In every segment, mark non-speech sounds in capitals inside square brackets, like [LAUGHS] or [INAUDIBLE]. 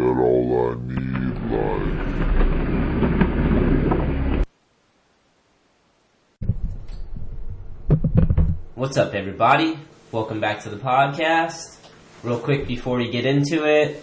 All I Need Live. What's up, everybody? Welcome back to the podcast. Real quick before we get into it,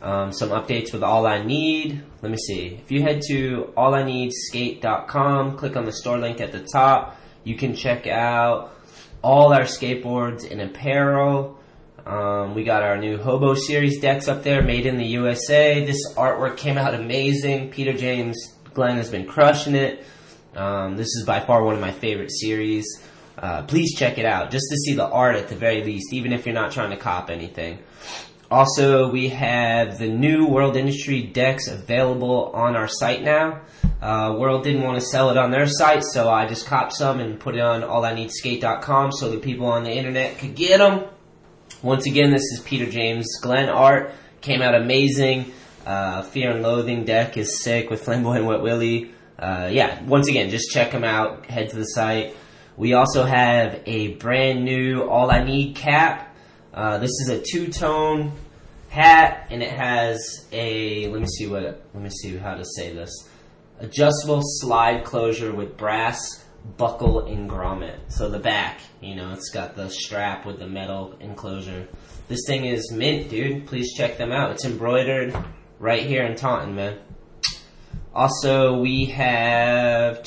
um, some updates with All I Need. Let me see. If you head to allineedskate.com, click on the store link at the top, you can check out all our skateboards and apparel. Um, we got our new Hobo Series decks up there, made in the USA. This artwork came out amazing. Peter James Glenn has been crushing it. Um, this is by far one of my favorite series. Uh, please check it out just to see the art at the very least, even if you're not trying to cop anything. Also, we have the new World Industry decks available on our site now. Uh, World didn't want to sell it on their site, so I just copped some and put it on allineedskate.com so the people on the internet could get them. Once again, this is Peter James Glenn art. Came out amazing. Uh, Fear and Loathing deck is sick with Flameboy and Wet Willy. Uh, yeah, once again, just check them out. Head to the site. We also have a brand new All I Need cap. Uh, this is a two-tone hat, and it has a let me see what let me see how to say this adjustable slide closure with brass buckle and grommet. So the back, you know, it's got the strap with the metal enclosure. This thing is mint, dude. Please check them out. It's embroidered right here in Taunton, man. Also, we have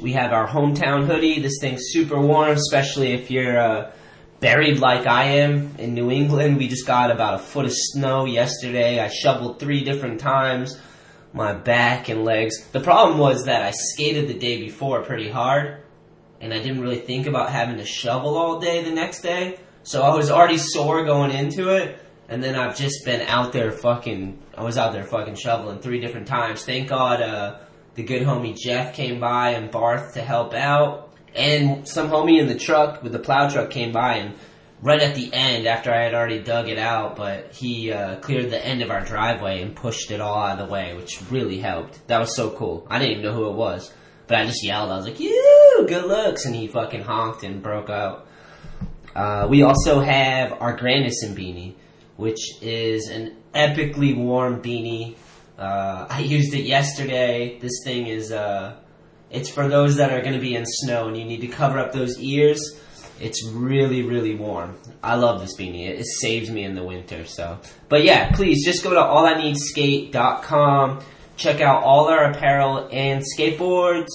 we have our hometown hoodie. This thing's super warm, especially if you're uh, buried like I am in New England. We just got about a foot of snow yesterday. I shoveled three different times, my back and legs. The problem was that I skated the day before pretty hard, and I didn't really think about having to shovel all day the next day. So I was already sore going into it, and then I've just been out there fucking. I was out there fucking shoveling three different times. Thank God, uh, the good homie Jeff came by and Barth to help out, and some homie in the truck with the plow truck came by and right at the end after I had already dug it out, but he uh, cleared the end of our driveway and pushed it all out of the way, which really helped. That was so cool. I didn't even know who it was, but I just yelled. I was like, "You, good looks!" and he fucking honked and broke out. Uh, we also have our Grandison beanie, which is an epically warm beanie. Uh, [LAUGHS] I used it yesterday. This thing is, uh, it's for those that are going to be in snow and you need to cover up those ears. It's really, really warm. I love this beanie. It, it saves me in the winter. So, but yeah, please just go to allineedskate.com. Check out all our apparel and skateboards.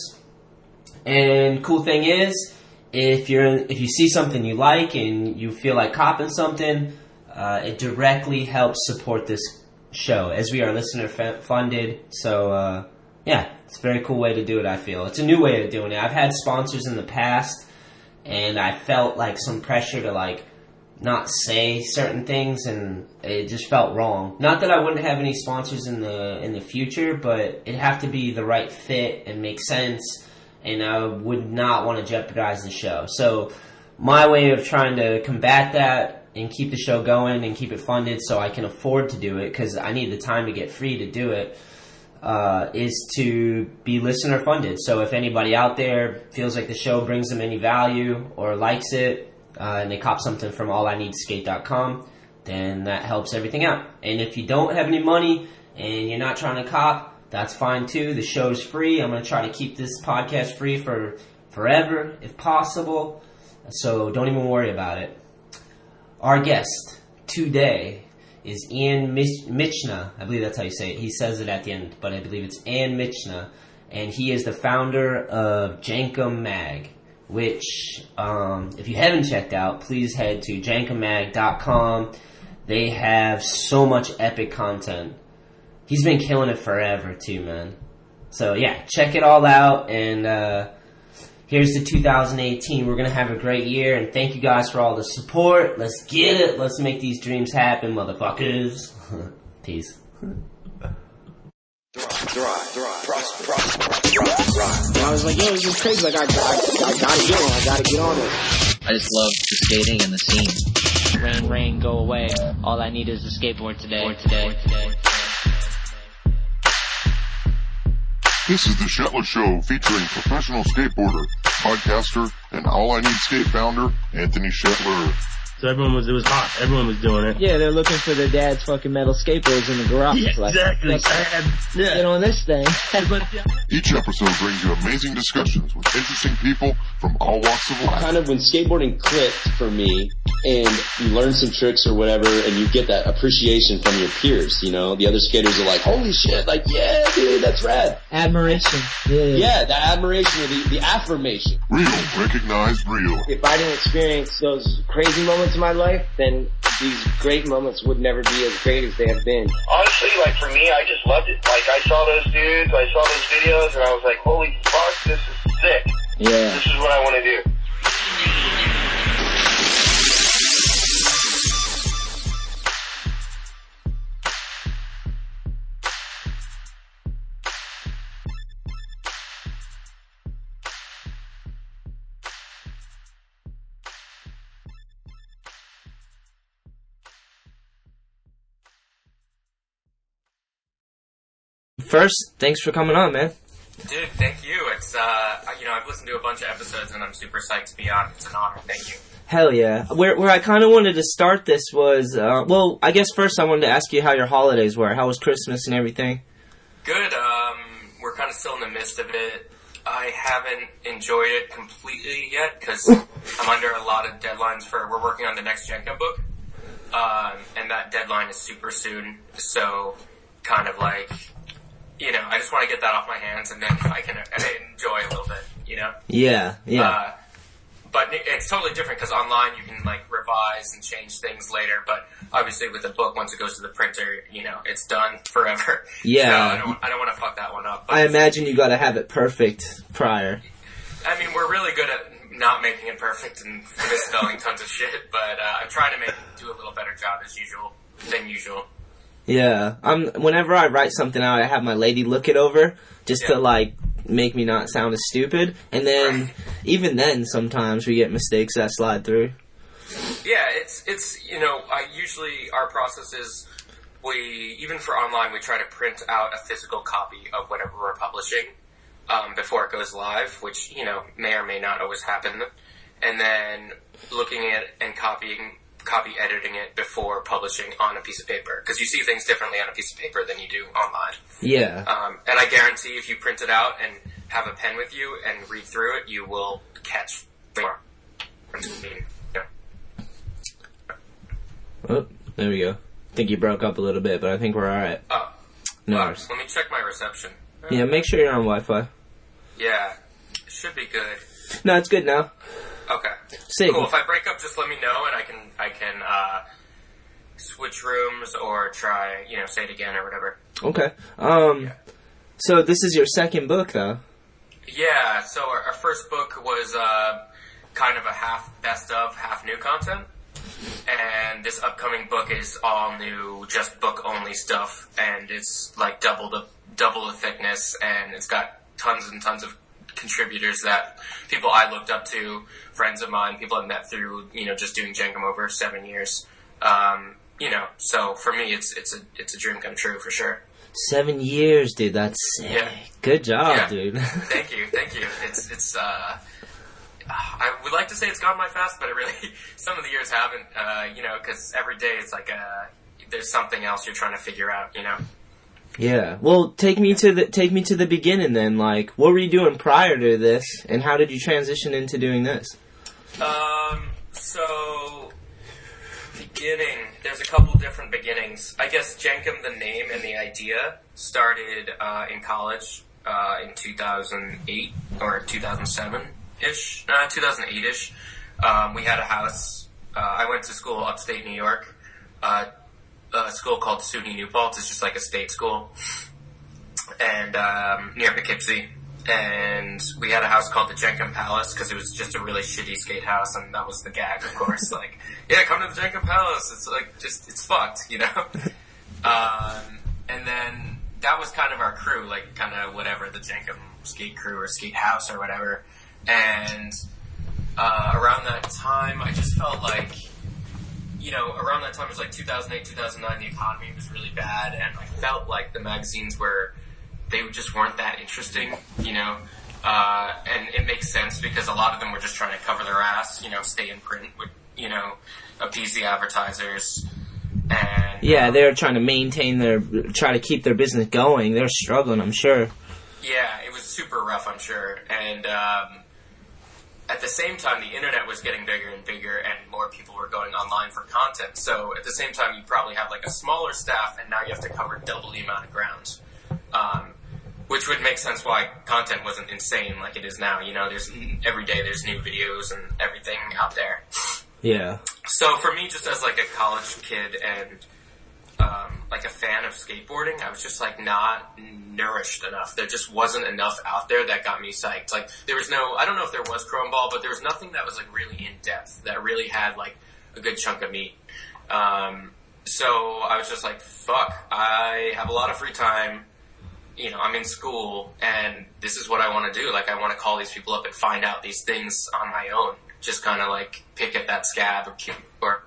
And cool thing is, if you're if you see something you like and you feel like copping something, uh, it directly helps support this show as we are listener f- funded. So uh, yeah, it's a very cool way to do it. I feel it's a new way of doing it. I've had sponsors in the past, and I felt like some pressure to like not say certain things, and it just felt wrong. Not that I wouldn't have any sponsors in the in the future, but it'd have to be the right fit and make sense and I would not want to jeopardize the show. So my way of trying to combat that and keep the show going and keep it funded so I can afford to do it because I need the time to get free to do it uh, is to be listener funded. So if anybody out there feels like the show brings them any value or likes it uh, and they cop something from allineedskate.com, then that helps everything out. And if you don't have any money and you're not trying to cop, that's fine too. The show's free. I'm going to try to keep this podcast free for forever if possible. So don't even worry about it. Our guest today is Ian Mich- Michna. I believe that's how you say it. He says it at the end, but I believe it's Ian Michna. And he is the founder of Jenkem Mag, which, um, if you haven't checked out, please head to jenkemmag.com. They have so much epic content he's been killing it forever too, man. So yeah, check it all out and uh, here's the 2018. We're gonna have a great year and thank you guys for all the support. Let's get it. Let's make these dreams happen, motherfuckers. [LAUGHS] Peace. Thrive, thrive, prosper, prosper, thrive. I was like, yo, this is crazy. Like, I, I, I gotta get on. I gotta get on it. I just love the skating and the scene. Rain, rain, go away. All I need is a skateboard today. today. today. This is the Shetler Show featuring professional skateboarder, podcaster, and All I Need Skate founder, Anthony Shetler. So everyone was, it was hot. Everyone was doing it. Yeah, they're looking for their dad's fucking metal skateboards in the garage. Yeah, Like, exactly. let's I had- yeah. get on this thing. Each episode brings you amazing discussions with interesting people from all walks of life. kind of when skateboarding clicked for me and you learn some tricks or whatever and you get that appreciation from your peers, you know, the other skaters are like, holy shit, like, yeah, dude, that's rad. Admiration. Yeah. Yeah, the admiration or the, the affirmation. Real, recognized real. if I didn't experience those crazy moments in my life, then these great moments would never be as great as they have been. honestly, like for me, I just loved it. Like I saw those dudes, I saw those videos, and I was like, holy fuck, this is sick. Yeah. This is what I want to do. First, thanks for coming on, man. Dude, thank you. It's uh, you know, I've listened to a bunch of episodes and I'm super psyched to be on. It's an honor. Thank you. Hell yeah. Where where I kind of wanted to start this was, uh, well, I guess first I wanted to ask you how your holidays were. How was Christmas and everything? Good. Um, we're kind of still in the midst of it. I haven't enjoyed it completely yet because I'm under a lot of deadlines for. We're working on the next Jenkem book, um, and that deadline is super soon. So, kind of like, you know, I just want to get that off my hands and then I can enjoy a little bit. You know. Yeah, yeah. Uh, but it's totally different because online you can like revise and change things later. But obviously with a book, once it goes to the printer, you know, it's done forever. [LAUGHS] Yeah. So I don't, I don't want to fuck that one up. But I imagine you got to have it perfect prior. I mean, we're really good at not making it perfect and misspelling tons of shit. But uh, I'm trying to make do a little better job as usual than usual. Yeah, I'm. Whenever I write something out, I have my lady look it over just to like make me not sound as stupid. And then, even then, sometimes we get mistakes that slide through. Yeah, it's it's you know, I usually our process is we even for online we try to print out a physical copy of whatever we're publishing um, before it goes live, which you know may or may not always happen, and then looking at and copying copy editing it before publishing on a piece of paper because you see things differently on a piece of paper than you do online. Yeah, Um, and I guarantee if you print it out and have a pen with you and read through it, you will catch more. Yeah. oh, there we go. I think you broke up a little bit, but I think we're all right. Oh, No let me check my reception. Yeah, make sure you're on Wi-Fi. Yeah, it should be good. No, it's good now. Okay, Sick. cool. If I break up, just let me know, and I can I can uh, switch rooms or try you know say it again or whatever. Okay. Um. So this is your second book, though. Yeah. So our, our first book was uh, kind of a half best of, half new content. And this upcoming book is all new, just book only stuff, and it's like double the double the thickness, and it's got tons and tons of contributors that people I looked up to, friends of mine, people I've met through, you know, just doing Jenkem over seven years. Um, you know, so for me, it's it's a it's a dream come true for sure. Seven years, dude. That's sick. Yeah. Good job, Yeah. dude. [LAUGHS] Thank you, thank you. It's it's. uh I would like to say it's gone by fast, but it really [LAUGHS] some of the years haven't. Uh, you know, because every day it's like uh there's something else you're trying to figure out. You know. Yeah. Well, take me to the take me to the beginning then. Like, what were you doing prior to this, and how did you transition into doing this? Um. So beginning, there's a couple different beginnings. I guess Jenkem, the name and the idea, started uh, in college uh, in 2008 or 2007 ish, uh, 2008 ish. Um, we had a house. Uh, I went to school upstate New York. Uh, a school called SUNY New Paltz. It's just like a state school, and um, near Poughkeepsie. And we had a house called the Jenkem Palace because it was just a really shitty skate house, and that was the gag, of course. [LAUGHS] like, yeah, come to the Jenkem Palace. It's like just it's fucked, you know. [LAUGHS] um, and then that was kind of our crew, like kind of whatever the Jenkem skate crew or skate house or whatever. And uh, around that time, I just felt like you know, around that time it was like 2008, 2009, the economy was really bad, and I felt like the magazines were, they just weren't that interesting, you know, uh, and it makes sense because a lot of them were just trying to cover their ass, you know, stay in print, which, you know, appease the advertisers. And Yeah, they're trying to maintain their, try to keep their business going. They're struggling, I'm sure. Yeah, it was super rough, I'm sure. And um, at the same time, the internet was getting bigger and bigger, and more people were going online for content. So at the same time, you probably have like a smaller staff, and now you have to cover double the amount of ground. Um, which would make sense why content wasn't insane like it is now. You know, there's every day there's new videos and everything out there. Yeah. So for me, just as like a college kid and um, like a fan of skateboarding, I was just like not nourished enough. There just wasn't enough out there that got me psyched. Like there was no, I don't know if there was Chrome Ball, but there was nothing that was like really in depth that really had like a good chunk of meat. Um, so I was just like, fuck, I have a lot of free time. You know, I'm in school and this is what I want to do. Like I want to call these people up and find out these things on my own. Just kind of like pick at that scab or, or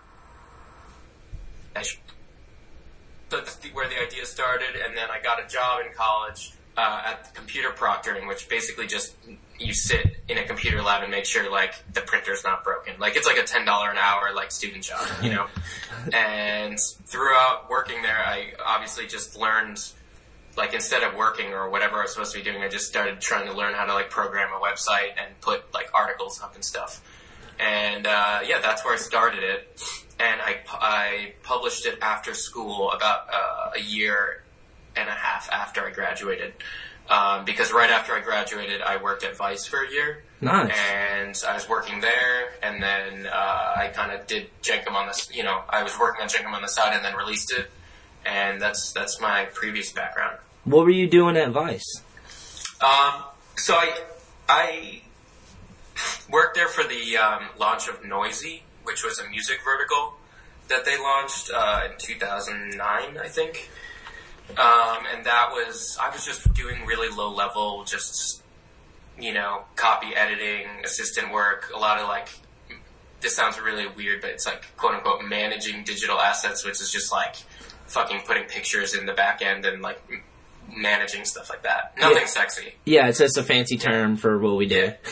that's the, where the idea started, and then I got a job in college uh, at computer proctoring, which basically just you sit in a computer lab and make sure like the printer's not broken. Like it's like a ten dollar an hour like student job, you know. [LAUGHS] and throughout working there, I obviously just learned like instead of working or whatever I was supposed to be doing, I just started trying to learn how to like program a website and put like articles up and stuff. And uh, yeah, that's where I started it and I, I published it after school about uh, a year and a half after I graduated. Um, because right after I graduated, I worked at Vice for a year. Nice. And I was working there, and then uh, I kind of did Jenkem on this. You know, I was working on Jenkem on the side, and then released it. And that's that's my previous background. What were you doing at Vice? Um, so I I worked there for the um, launch of Noisey, which was a music vertical that they launched uh, in 2009, I think. Um, and that was I was just doing really low level, just you know, copy editing, assistant work, a lot of like. This sounds really weird, but it's like quote unquote managing digital assets, which is just like fucking putting pictures in the back end and like managing stuff like that. Nothing Yeah. sexy. Yeah, it's just a fancy term for what we do. [LAUGHS]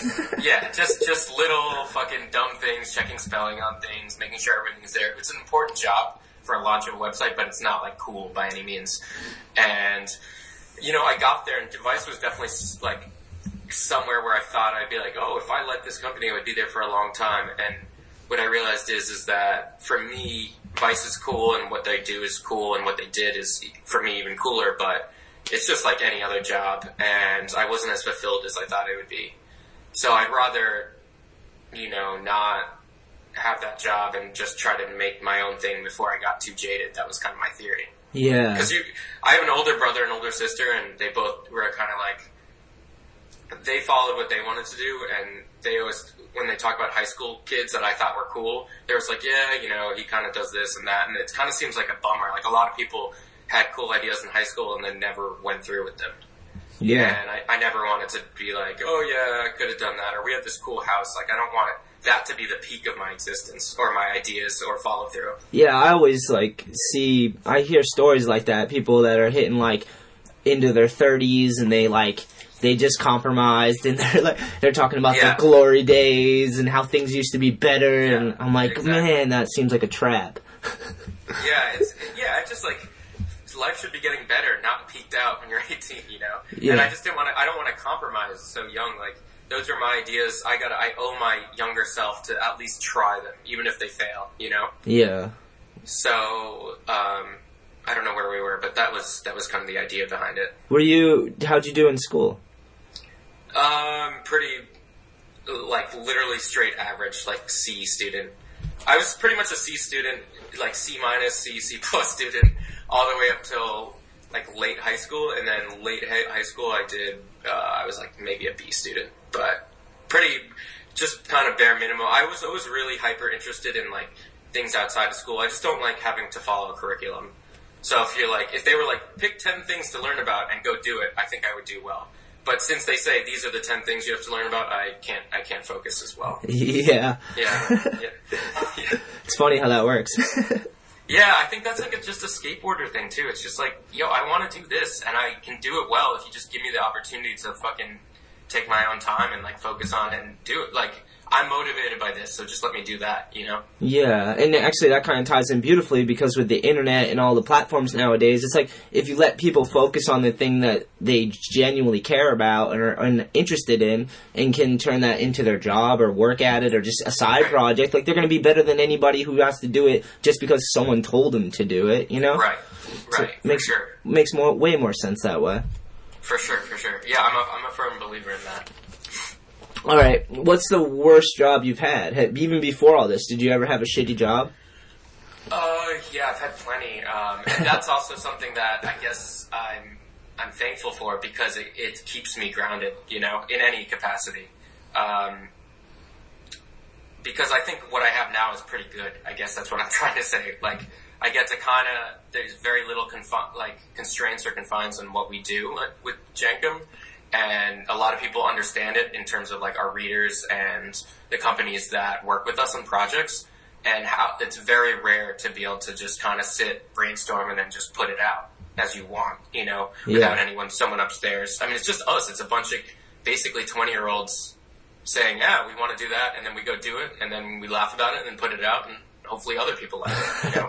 Yeah, just just little fucking dumb things, checking spelling on things, making sure everything's there. It's an important job for a launch of a website, but it's not like cool by any means. And you know, I got there, and Device was definitely like somewhere where I thought I'd be like, oh, if I let this company, I would be there for a long time. And what I realized is, is that for me, Vice is cool, and what they do is cool, and what they did is for me even cooler. But it's just like any other job, and I wasn't as fulfilled as I thought I would be. So I'd rather, you know, not have that job and just try to make my own thing before I got too jaded. That was kind of my theory. Yeah. Because you, I have an older brother and older sister, and they both were kind of like, they followed what they wanted to do, and they always, when they talk about high school kids that I thought were cool, they was like, yeah, you know, he kind of does this and that, and it kind of seems like a bummer. Like a lot of people had cool ideas in high school and then never went through with them. Yeah. And I, I never wanted to be like, oh yeah, I could have done that, or we had this cool house. Like I don't want it, that to be the peak of my existence, or my ideas, or follow through. Yeah, I always like see I hear stories like that, people that are hitting like into their 30s and they like they just compromised and [LAUGHS] they're like they're talking about Yeah. the glory days and how things used to be better and I'm like, exactly. man, that seems like a trap. [LAUGHS] Yeah, it's yeah, it's just like life should be getting better, not peaked out when you're [LAUGHS] 18, you know. Yeah. And I just didn't want to. I don't want to compromise so young. Like those are my ideas. I got. to I owe my younger self to at least try them, even if they fail. You know. Yeah. So um, I don't know where we were, but that was that was kind of the idea behind it. Were you how'd you do in school? Um, pretty, like literally straight average, like C student. I was pretty much a C student, like C minus, C, C plus student, all the way up till like late high school, and then late high school I did, uh, I was like maybe a B student, but pretty, just kind of bare minimum. I was always really hyper interested in like things outside of school. I just don't like having to follow a curriculum. So if you're like, if they were like, pick 10 things to learn about and go do it, I think I would do well. But since they say these are the 10 things you have to learn about, I can't, I can't focus as well. Yeah. Yeah. yeah. [LAUGHS] yeah. It's funny how that works. [LAUGHS] Yeah, I think that's like a, just a skateboarder thing too. It's just like, yo, I want to do this and I can do it well if you just give me the opportunity to fucking take my own time and like focus on it and do it. Like, I'm motivated by this, so just let me do that. You know? Yeah, and actually that kind of ties in beautifully because with the internet and all the platforms nowadays, it's like if you let people focus on the thing that they genuinely care about and are interested in, and can turn that into their job or work at it or just a side project, like they're going to be better than anybody who has to do it just because someone told them to do it. You know? Right. So Right. for makes sure. makes more way more sense that way. For sure. For sure. Yeah, I'm a, I'm a firm believer in that. All right, what's the worst job you've had? Had- Even before all this, did you ever have a shitty job? Uh, yeah, I've had plenty. Um, and that's also [LAUGHS] something that I guess I'm I'm thankful for because it, it keeps me grounded, you know, in any capacity. Um, because I think what I have now is pretty good. I guess that's what I'm [LAUGHS] trying to say. Like, I get to kind of there's very little confi- like constraints or confines on what we do like, with Jenkem, and a lot of people understand it in terms of like our readers and the companies that work with us on projects and how it's very rare to be able to just kind of sit, brainstorm, and then just put it out as you want, you know, without Yeah. anyone, someone upstairs. I mean, it's just us. It's a bunch of basically 20 year olds saying, yeah, we want to do that, and then we go do it, and then we laugh about it, and then put it out, and hopefully other people like it, you know?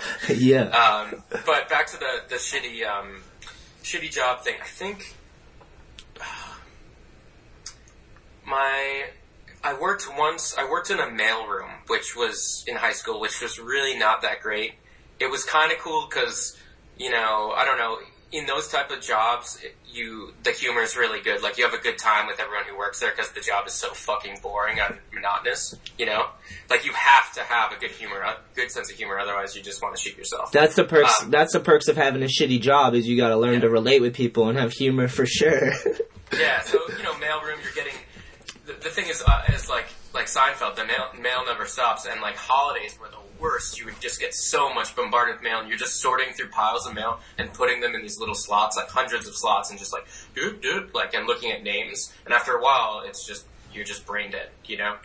[LAUGHS] yeah. Um, but back to the the shitty um, shitty job thing. I think my I worked once. I worked in a mailroom, which was in high school, which was really not that great. It was kind of cool because you know I don't know. In those type of jobs, you the humor is really good. Like you have a good time with everyone who works there because the job is so fucking boring and monotonous. You know, like you have to have a good humor, a good sense of humor. Otherwise, you just want to shoot yourself. That's the perks. Um, that's the perks of having a shitty job is you got to learn to relate with people and have humor for sure. [LAUGHS] Yeah, so you know, mailroom, you're getting. The, the thing is, uh, is like like Seinfeld, the mail mail never stops, and like holidays were the worst. You would just get so much bombarded with mail, and you're just sorting through piles of mail and putting them in these little slots, like hundreds of slots, and just like doot doot, like and looking at names. And after a while, it's just you're just brain dead, you know.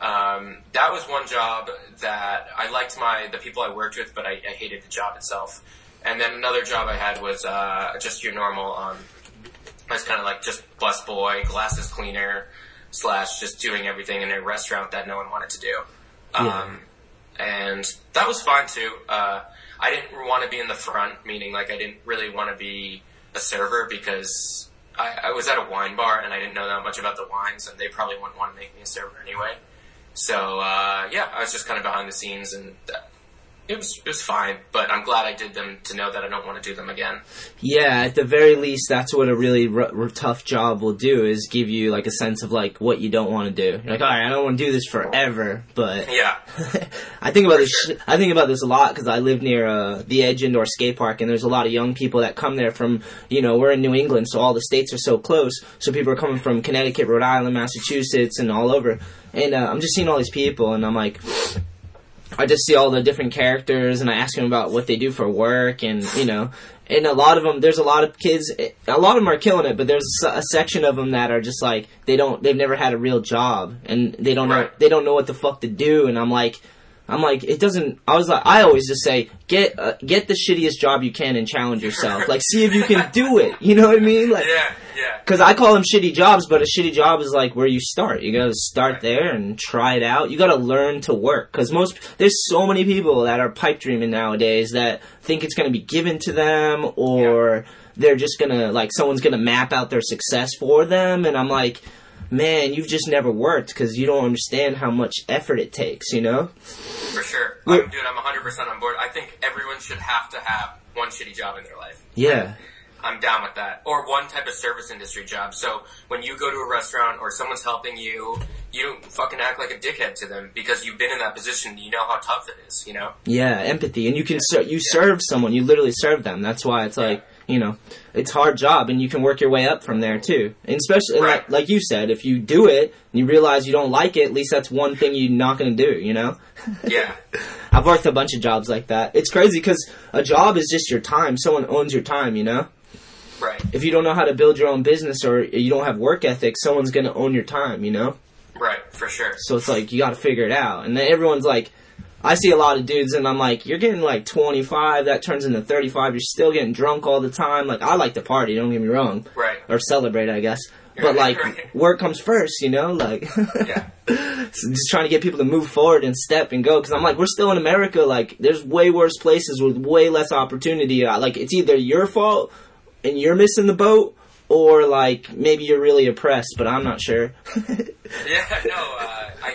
Um, that was one job that I liked my the people I worked with, but I, I hated the job itself. And then another job I had was uh, just your normal. Um, I was kind of like just bus boy, glasses cleaner, slash just doing everything in a restaurant that no one wanted to do. Yeah. Um, and that was fine too. Uh, I didn't want to be in the front, meaning like I didn't really want to be a server because I, I was at a wine bar and I didn't know that much about the wines, and they probably wouldn't want to make me a server anyway. So uh, yeah, I was just kind of behind the scenes, and uh, it was it was fine. But I'm glad I did them to know that I don't want to do them again. yeah, at the very least, that's what a really r- r- tough job will do is give you like a sense of like what you don't want to do. You're like, all right, I don't want to do this forever, but Yeah, [LAUGHS] I think about this. sh- I think about this a lot because I live near uh, the Edge Indoor Skate Park, and there's a lot of young people that come there from. You know, we're in New England, so all the states are so close. So people are coming from Connecticut, Rhode Island, Massachusetts, and all over. And uh, I'm just seeing all these people, and I'm like. I just see all the different characters, and I ask them about what they do for work, and you know, and a lot of them. There's a lot of kids. A lot of them are killing it, but there's a section of them that are just like they don't. They've never had a real job, and they don't know. They don't know what the fuck to do, and I'm like. I'm like, it doesn't. I was like, I always just say, get uh, get the shittiest job you can and challenge yourself. Like, see if you can do it. You know what I mean? Like, yeah, yeah. because I call them shitty jobs, but a shitty job is like where you start. You gotta start there and try it out. You gotta learn to work. Because most, there's so many people that are pipe dreaming nowadays that think it's gonna be given to them or they're just gonna, like, someone's gonna map out their success for them. And I'm like, man, you've just never worked because you don't understand how much effort it takes, you know? For sure. I'm, dude, I'm 100% on board. I think everyone should have to have one shitty job in their life. Yeah. I'm down with that. Or one type of service industry job. So when you go to a restaurant or someone's helping you, you don't fucking act like a dickhead to them because you've been in that position. You know how tough it is, you know? Yeah, empathy, and you can ser- you serve someone. You literally serve them. That's why it's like you know, it's a hard job, and you can work your way up from there too. And especially and like, like you said, if you do it and you realize you don't like it, at least that's one thing you're not going to do. You know. [LAUGHS] Yeah. [LAUGHS] I've worked a bunch of jobs like that. It's crazy because a job is just your time. Someone owns your time. You know. Right. If you don't know how to build your own business or you don't have work ethic, someone's going to own your time. You know. Right, for sure. So it's like you got to figure it out. And then everyone's like, I see a lot of dudes, and I'm like, you're getting like 25, that turns into 35. You're still getting drunk all the time. Like I like to party. Don't get me wrong. Right. Or celebrate, I guess. but like Right. [LAUGHS] work comes first, you know, like [LAUGHS] Yeah. so just trying to get people to move forward and step and go because I'm like we're still in America, like there's way worse places with way less opportunity. Like it's either your fault and you're missing the boat, or like maybe you're really oppressed, but I'm not sure. [LAUGHS] Yeah, no, uh, I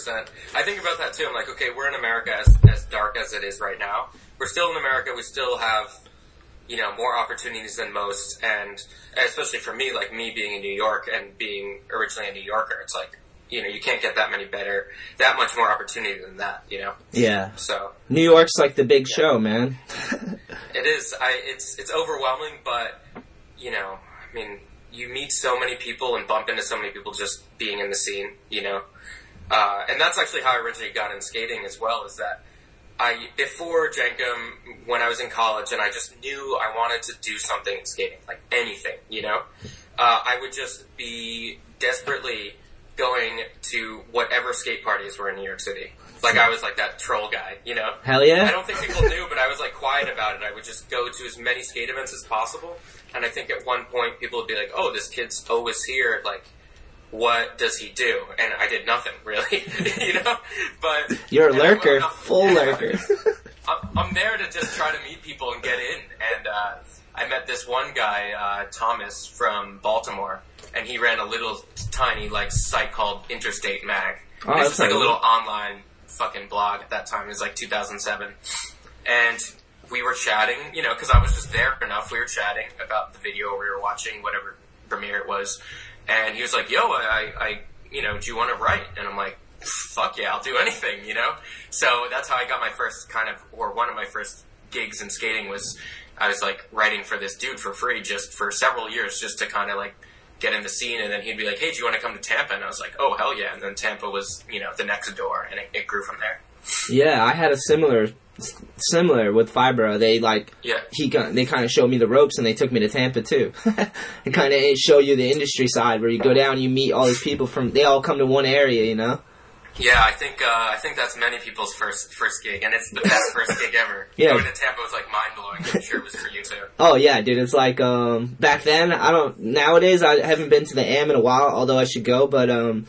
agree with you 100%. I think about that too. I'm like, okay, we're in America as, as dark as it is right now. We're still in America. We still have, you know, more opportunities than most. And especially for me, like me being in New York and being originally a New Yorker, it's like, you know, you can't get that many better, that much more opportunity than that, you know? yeah, So, New York's like the big show, man. [LAUGHS] It is. I. It's it's overwhelming, but you know, I mean, you meet so many people and bump into so many people just being in the scene. You know, uh, and that's actually how I originally got in skating as well. Is that I before Jenkem when I was in college and I just knew I wanted to do something in skating, like anything. You know, uh, I would just be desperately going to whatever skate parties were in New York City. Like I was like that troll guy, you know. Hell yeah. I don't think people knew, but I was like quiet about it. I would just go to as many skate events as possible, and I think at one point people would be like, "Oh, this kid's always here. Like, what does he do?" And I did nothing really, [LAUGHS] you know. But You're a and I'm- lurker, I'm- full yeah. lurker. [LAUGHS] I'm, I'm there to just try to meet people and get in. And uh, I met this one guy, uh, Thomas from Baltimore, and he ran a little tiny like site called Interstate Mag. Oh, it's just like a little online fucking blog at that time. It was like 2007, and we were chatting, you know, because I was just there enough. We were chatting about the video we were watching, whatever premiere it was, and he was like, "Yo, I, I you know, do you want to write?" And I'm like, "Fuck yeah, I'll do anything," you know. So that's how I got my first kind of, or one of my first gigs in skating was I was like writing for this dude for free just for several years, just to kind of like get in the scene. And then he'd be like, "Hey, do you want to come to Tampa?" And I was like, "Oh hell yeah!" And then Tampa was, you know, the next door, and it, it grew from there. Yeah, I had a similar similar with Fibro. They like Yeah. he they kind of showed me the ropes and they took me to Tampa too. and kind of show you the industry side where you go down, you meet all these people from they all come to one area, you know. Yeah, I think uh, I think that's many people's first first gig, and it's the best [LAUGHS] first gig ever. Yeah. Going to Tampa was like mind blowing. I'm sure it was for you too. [LAUGHS] Oh yeah, dude. It's like um back then. I don't. Nowadays, I haven't been to the Am in a while. Although I should go, but um,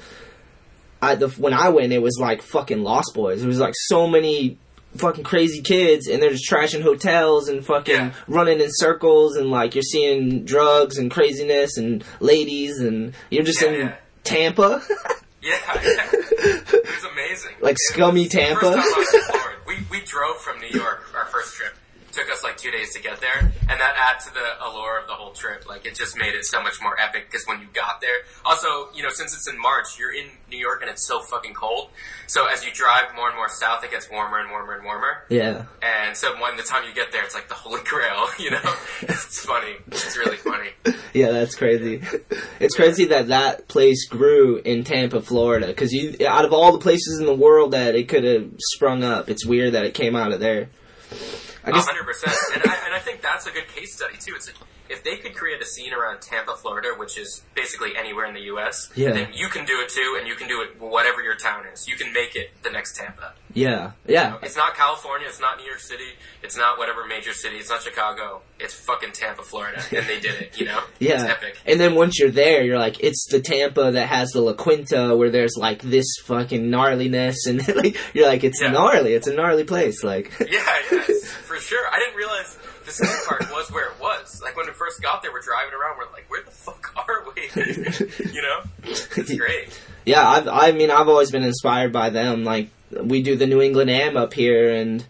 I the when I went, it was like fucking Lost Boys. It was like so many fucking crazy kids, and they're just trashing hotels and fucking Yeah. running in circles, and like you're seeing drugs and craziness and ladies, and you're just Yeah, in yeah. Tampa, [LAUGHS] Yeah, yeah. it was amazing. like It scummy was the first Tampa. time I was in Florida. We we drove from New York our first trip. Took us like two days to get there, and that adds to the allure of the whole trip. Like it just made it so much more epic because when you got there, also you know since it's in March, you're in New York and it's so fucking cold. So as you drive more and more south, it gets warmer and warmer and warmer. yeah. And so when the time you get there, it's like the holy grail, [LAUGHS] you know? It's funny. It's really funny. [LAUGHS] Yeah, that's crazy. It's crazy that that place grew in Tampa, Florida. Because you, out of all the places in the world that it could have sprung up, it's weird that it came out of there. A hundred percent. And I, and I think that's a good case study too. It's like, if they could create a scene around Tampa, Florida, which is basically anywhere in the U.S., Yeah. then you can do it too, and you can do it whatever your town is. You can make it the next Tampa. yeah, yeah, It's not California. It's not New York City. It's not whatever major city. It's not Chicago. It's fucking Tampa, Florida, and they did it. You know? [LAUGHS] It's yeah. epic. And then once you're there, you're like, it's the Tampa that has the La Quinta, where there's like this fucking gnarliness, and [LAUGHS] like you're like, it's Yeah. gnarly. It's a gnarly place. Like, Yeah, yeah, [LAUGHS] for sure. I didn't realize the skate part was where it was. Like when we first got there, we're driving around. We're like, where the fuck [LAUGHS] are we? [LAUGHS] you know, it's great. yeah, I've, I mean, I've always been inspired by them. Like, we do the New England Am up here, and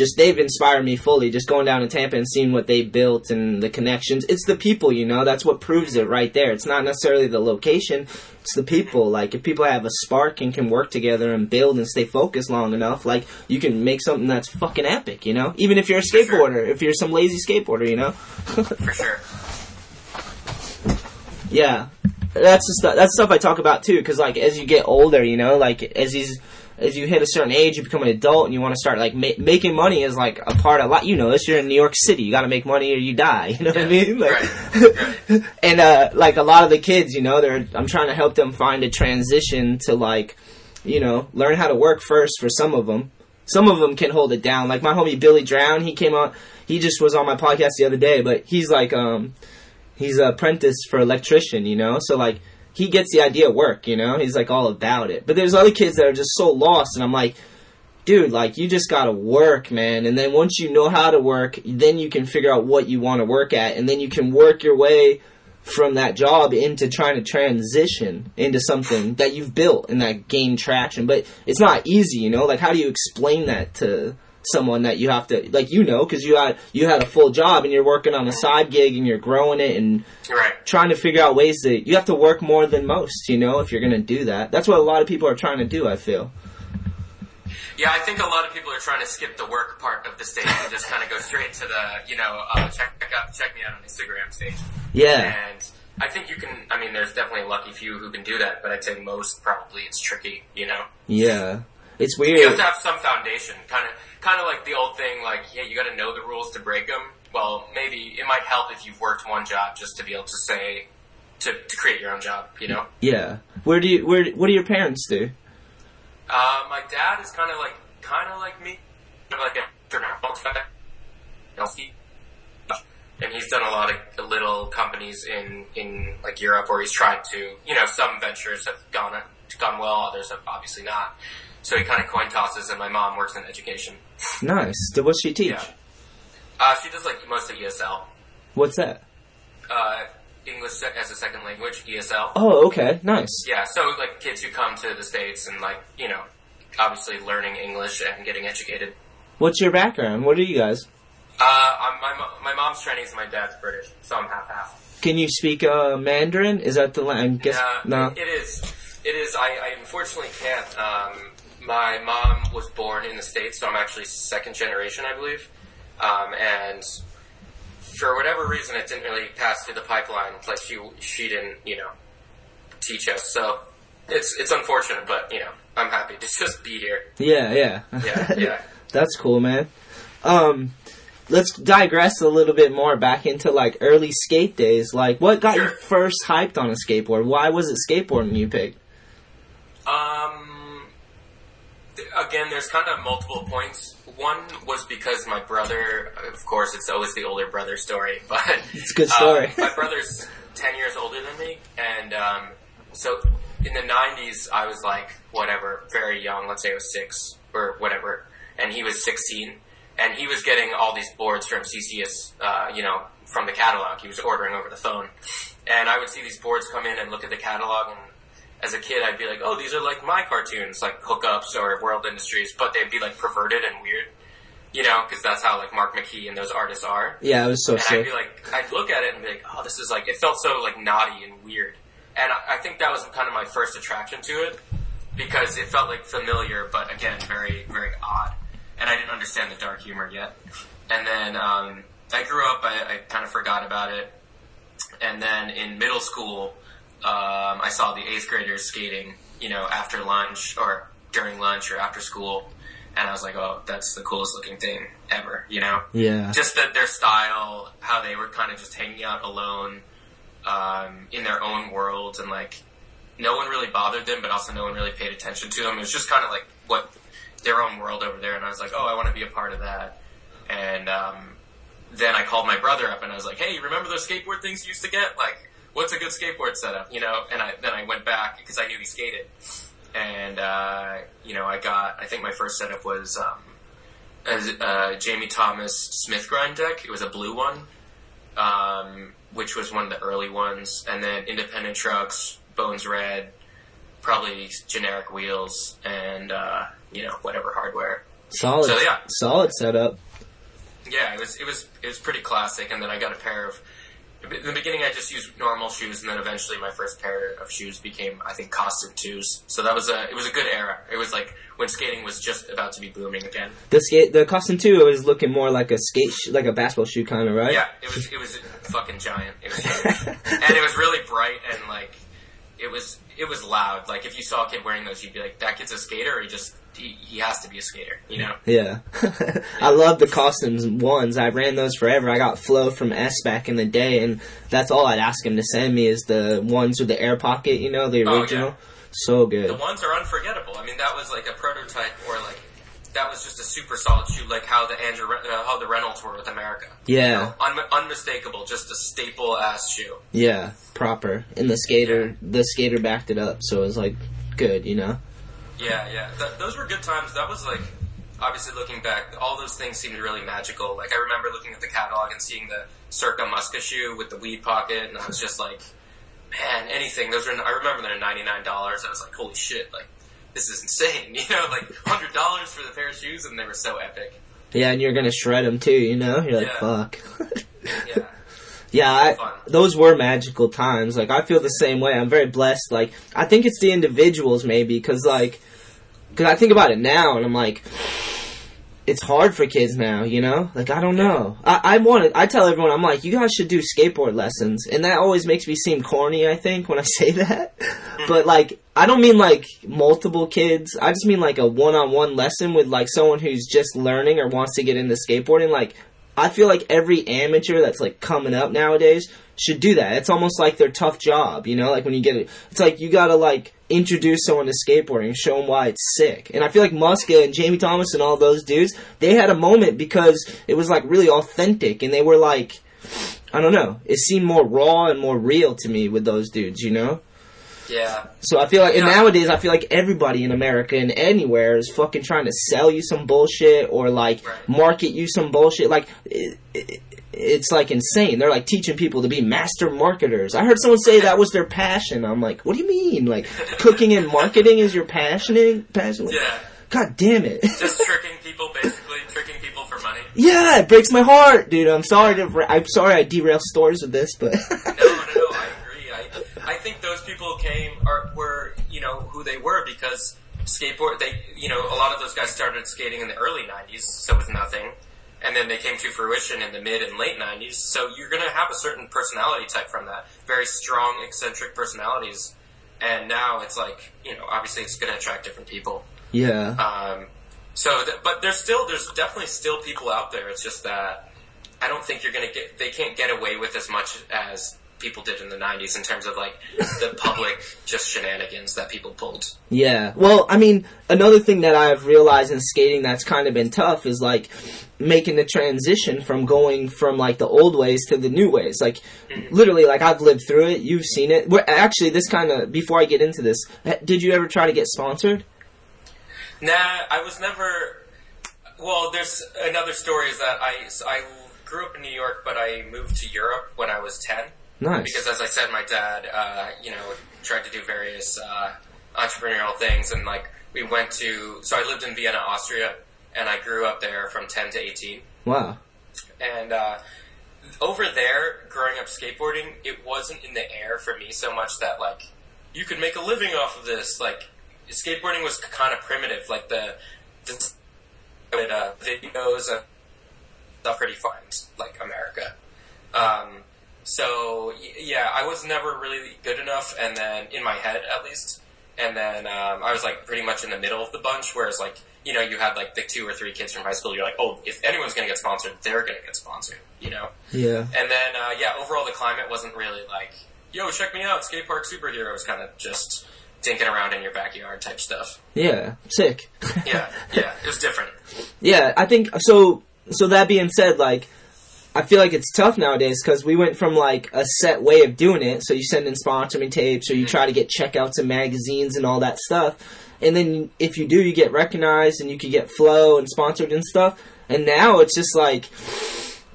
just they've inspired me fully. Just going down to Tampa and seeing what they built and the connections. It's the people, you know. That's what proves it right there. It's not necessarily the location. It's the people. Like, if people have a spark and can work together and build and stay focused long enough, like you can make something that's fucking epic, you know. Even if you're a skateboarder, if you're some lazy skateboarder, you know. [LAUGHS] For sure. Yeah, that's the stuff. That's stuff I talk about too. Because like as you get older, you know, like as you as you hit a certain age, you become an adult, and you want to start like ma- making money is like a part of life. You know, this you're in New York City, you got to make money or you die. [LAUGHS] You know what I mean? Like, [LAUGHS] and uh, like a lot of the kids, you know, they're I'm trying to help them find a transition to like, you know, learn how to work first. For some of them, some of them can hold it down. Like my homie Billy Drown, he came on. He just was on my podcast the other day, but he's like, um, he's an apprentice for electrician, you know. So like he gets the idea of work, you know. He's like all about it. But there's other kids that are just so lost, and I'm like, dude, like you just gotta work, man. And then once you know how to work, then you can figure out what you want to work at, and then you can work your way from that job into trying to transition into something that you've built and that gain traction. But it's not easy, you know. Like how do you explain that to someone that you have to like you know because you had you had a full job and you're working on a side gig and you're growing it and Right. trying to figure out ways that you have to work more than most you know if you're gonna do that that's what a lot of people are trying to do i feel Yeah, I think a lot of people are trying to skip the work part of the stage and just kind of go straight to the, you know, uh, check out, check me out on Instagram stage. Yeah. And I think you can. I mean, there's definitely a lucky few who can do that, but I'd say most probably it's tricky. You know, yeah it's weird. you have to have some foundation. Kind of, kind of like the old thing, like yeah, you got to know the rules to break them. Well, maybe it might help if you've worked one job just to be able to say to, to create your own job. You know. yeah where do you where what do your parents do Uh, my dad is kind of like, kind of like me, like a and he's done a lot of little companies in in like Europe where he's tried to, you know, some ventures have gone gone well, others have obviously not. So he kind of coin tosses, and my mom works in education. [LAUGHS] nice so what's she teach Yeah. Uh, she does like mostly ESL, what's that uh, English as a second language, ESL. oh okay nice Yeah, so like kids who come to the states and like you know, obviously learning English and getting educated. what's your background what are you guys Uh, I'm, my my mom's Chinese and my dad's British, so I'm half half. can you speak uh mandarin is that the language guess no it is. It is. I, I unfortunately can't. Um, my mom was born in the states, so I'm actually second generation, I believe. Um, and for whatever reason, it didn't really pass through the pipeline. Like she she didn't, you know, teach us. So it's it's unfortunate, but you know, I'm happy to [LAUGHS] just be here. yeah yeah Yeah, [LAUGHS] yeah. That's cool, man. Um, let's digress a little bit more back into like early skate days. Like, what got you first hyped on a skateboard? Why was it skateboarding you picked? Um, again, there's kind of multiple points. One was because my brother, of course, it's always the older brother story, [LAUGHS] but It's a good story. uh, my brother's ten years older than me, and um, so in the '90s, I was like whatever, very young. Let's say I was six or whatever, and he was 16, and he was getting all these boards from CCS, uh, you know, from the catalog. He was ordering over the phone, and I would see these boards come in and look at the catalog and as a kid, I'd be like, oh, these are like my cartoons, like Hookups or World Industries, but they'd be like perverted and weird, you know, because that's how like Marc McKee and those artists are. Yeah, it was so and I'd be like, I'd look at it and be like, oh, this is like, it felt so like naughty and weird. And I, I think that was kind of my first attraction to it because it felt like familiar, but again, very, very odd. And I didn't understand the dark humor yet. And then, um, I grew up, I, I kind of forgot about it. And then in middle school, um, I saw the eighth graders skating, you know, after lunch or during lunch or after school. And I was like, oh, that's the coolest looking thing ever, you know? Yeah. Just that their style, how they were kind of just hanging out alone, um, in their own worlds and like, no one really bothered them, but also no one really paid attention to them. It was just kind of like what their own world over there. And I was like, oh, I want to be a part of that. And, um, then I called my brother up and I was like, hey, you remember those skateboard things you used to get? Like, what's a good skateboard setup? You know, and I, then I went back because I knew he skated. And, uh, you know, I got, I think my first setup was, um, a, uh, Jamie Thomas Smith grind deck. It was a blue one, um, which was one of the early ones. And then independent trucks, Bones Red, probably generic wheels, and, uh, you know, whatever hardware. Solid. So, yeah. Solid setup. Yeah, it was it was it was pretty classic, and then I got a pair of. In the beginning, I just used normal shoes, and then eventually, my first pair of shoes became, I think, Koston twos. So that was a it was a good era. It was like when skating was just about to be booming again. The skate, the Koston Two was looking more like a skate, sh- like a basketball shoe kind of, right? Yeah, it was it was fucking giant. It was [LAUGHS] and it was really bright and like it was it was loud. Like if you saw a kid wearing those, you'd be like, that kid's a skater, or he just he, he has to be a skater, you know? Yeah. [LAUGHS] I love the Kostons ones. I ran those forever. I got Flow from éS back in the day, and that's all I'd ask him to send me is the ones with the air pocket, you know, the original. Oh, yeah. original. So good. The ones are unforgettable. I mean, that was like a prototype or like that was just a super solid shoe, like how the Andrew, uh, how the Reynolds were with Emerica. Yeah. Un- unmistakable, just a staple ass shoe. Yeah, proper. And the skater, the skater backed it up, so it was like good, you know. Yeah, yeah. Th- those were good times. That was like, obviously looking back, all those things seemed really magical. Like I remember looking at the catalog and seeing the Circa Muska shoe with the weed pocket, and I was just like, man, anything. Those were. I remember they're ninety nine dollars. I was like, holy shit, like this is insane. [LAUGHS] You know, like hundred dollars for the pair of shoes, and they were so epic. Yeah, and you're gonna shred them too, you know. You're like, Yeah. fuck. Yeah. [LAUGHS] Yeah, I, those were magical times. Like I feel the same way. I'm very blessed. Like I think it's the individuals maybe because like because I think about it now and I'm like it's hard for kids now. You know, like I don't know. I, I want to. I tell everyone I'm like you guys should do skateboard lessons, and that always makes me seem corny. I think when I [LAUGHS] say that, mm-hmm. but like I don't mean like multiple kids. I just mean like a one-on-one lesson with like someone who's just learning or wants to get into skateboarding. Like I feel like every amateur that's like coming up nowadays should do that. It's almost like their tough job, you know? Like when you get it, it's like you gotta like introduce someone to skateboarding show them why it's sick. And I feel like Muska and Jamie Thomas and all those dudes, they had a moment because it was like really authentic and they were like, I don't know, it seemed more raw and more real to me with those dudes, you know? Yeah. So I feel like, and nowadays I feel like everybody in America and anywhere is fucking trying to sell you some bullshit or like market you some bullshit. Like, it, it, it's like insane. They're like teaching people to be master marketers. I heard someone say that was their passion. I'm like, what do you mean? Like, cooking and marketing is your passion? Passion? Yeah. God damn it. Just [LAUGHS] tricking people, basically tricking people for money. yeah, it breaks my heart, dude. I'm sorry to, I'm sorry I derailed stories with this, but. I think those people came or were you know who they were because skateboard they you know a lot of those guys started skating in the early 90s so with nothing. And then they came to fruition in the mid and late 90s so you're going to have a certain personality type from that very strong eccentric personalities. And now it's like you know obviously it's going to attract different people. Yeah. um, so th- but there's still there's definitely still people out there. It's just that I don't think you're going to get they can't get away with as much as people did in the 90s in terms of like the [LAUGHS] public just shenanigans that people pulled. Yeah. Well, I mean, another thing that I've realized in skating that's kind of been tough is like making the transition from going from like the old ways to the new ways. Like mm-hmm. literally like I've lived through it, you've seen it. Well, actually this kind of before I get into this, eh, did you ever try to get sponsored? Nah, I was never. Well, there's another story is that I I grew up in New York, but I moved to Europe when I was 10. Nice. Because as I said, my dad, uh, you know, tried to do various uh, entrepreneurial things, and like we went to. So I lived in Vienna, Austria, and I grew up there from 10 to 18. Wow. And uh, over there, growing up skateboarding, it wasn't in the air for me so much that like you could make a living off of this. Like skateboarding was kind of primitive. Like the the uh, videos and stuff pretty fun, like America. Um, so yeah, I was never really good enough, and then in my head at least, and then um, I was like pretty much in the middle of the bunch. Whereas like you know you had like the two or three kids from high school, you're like, oh, if anyone's gonna get sponsored, they're gonna get sponsored, you know. Yeah. And then uh, yeah, overall the climate wasn't really like, yo, check me out, skate park superheroes, kind of just dinking around in your backyard type stuff. Yeah. Sick. Yeah, yeah, it was [LAUGHS] different. Yeah, I think so. So that being said, like, I feel like it's tough nowadays because we went from like a set way of doing it. So you send in sponsoring tapes, or you try to get checkouts in magazines and all that stuff. And then if you do, you get recognized and you can get flow and sponsored and stuff. And now it's just like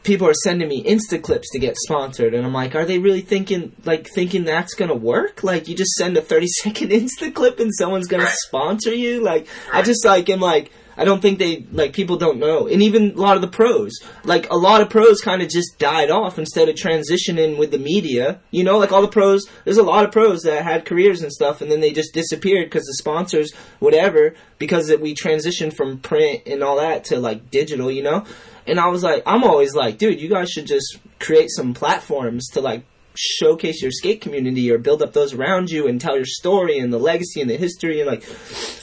people are sending me Insta clips to get sponsored, and I'm like, are they really thinking like thinking that's gonna work? Like you just send a 30 [LAUGHS] second Insta clip and someone's gonna sponsor you? Like I just like am like. I don't think they like people don't know, and even a lot of the pros, like a lot of pros, kind of just died off instead of transitioning with the media. You know, like all the pros. There's a lot of pros that had careers and stuff, and then they just disappeared because the sponsors, whatever, because we transitioned from print and all that to like digital. You know, and I was like, I'm always like, dude, you guys should just create some platforms to like showcase your skate community or build up those around you and tell your story and the legacy and the history and like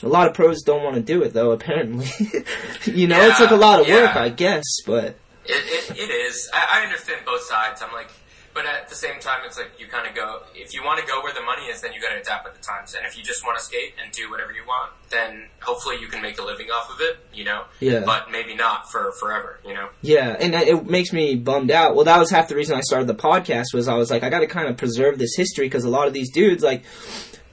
a lot of pros don't want to do it though apparently [LAUGHS] you know it's like a lot of work i guess but It, it, it is. I, I understand both sides. I'm like, but at the same time, it's like you kind of go. If you want to go where the money is, then you got to adapt with the times. And if you just want to skate and do whatever you want, then hopefully you can make a living off of it. You know. Yeah. But maybe not for forever. You know. Yeah, and it makes me bummed out. Well, that was half the reason I started the podcast. Was I was like, I got to kind of preserve this history because a lot of these dudes, like,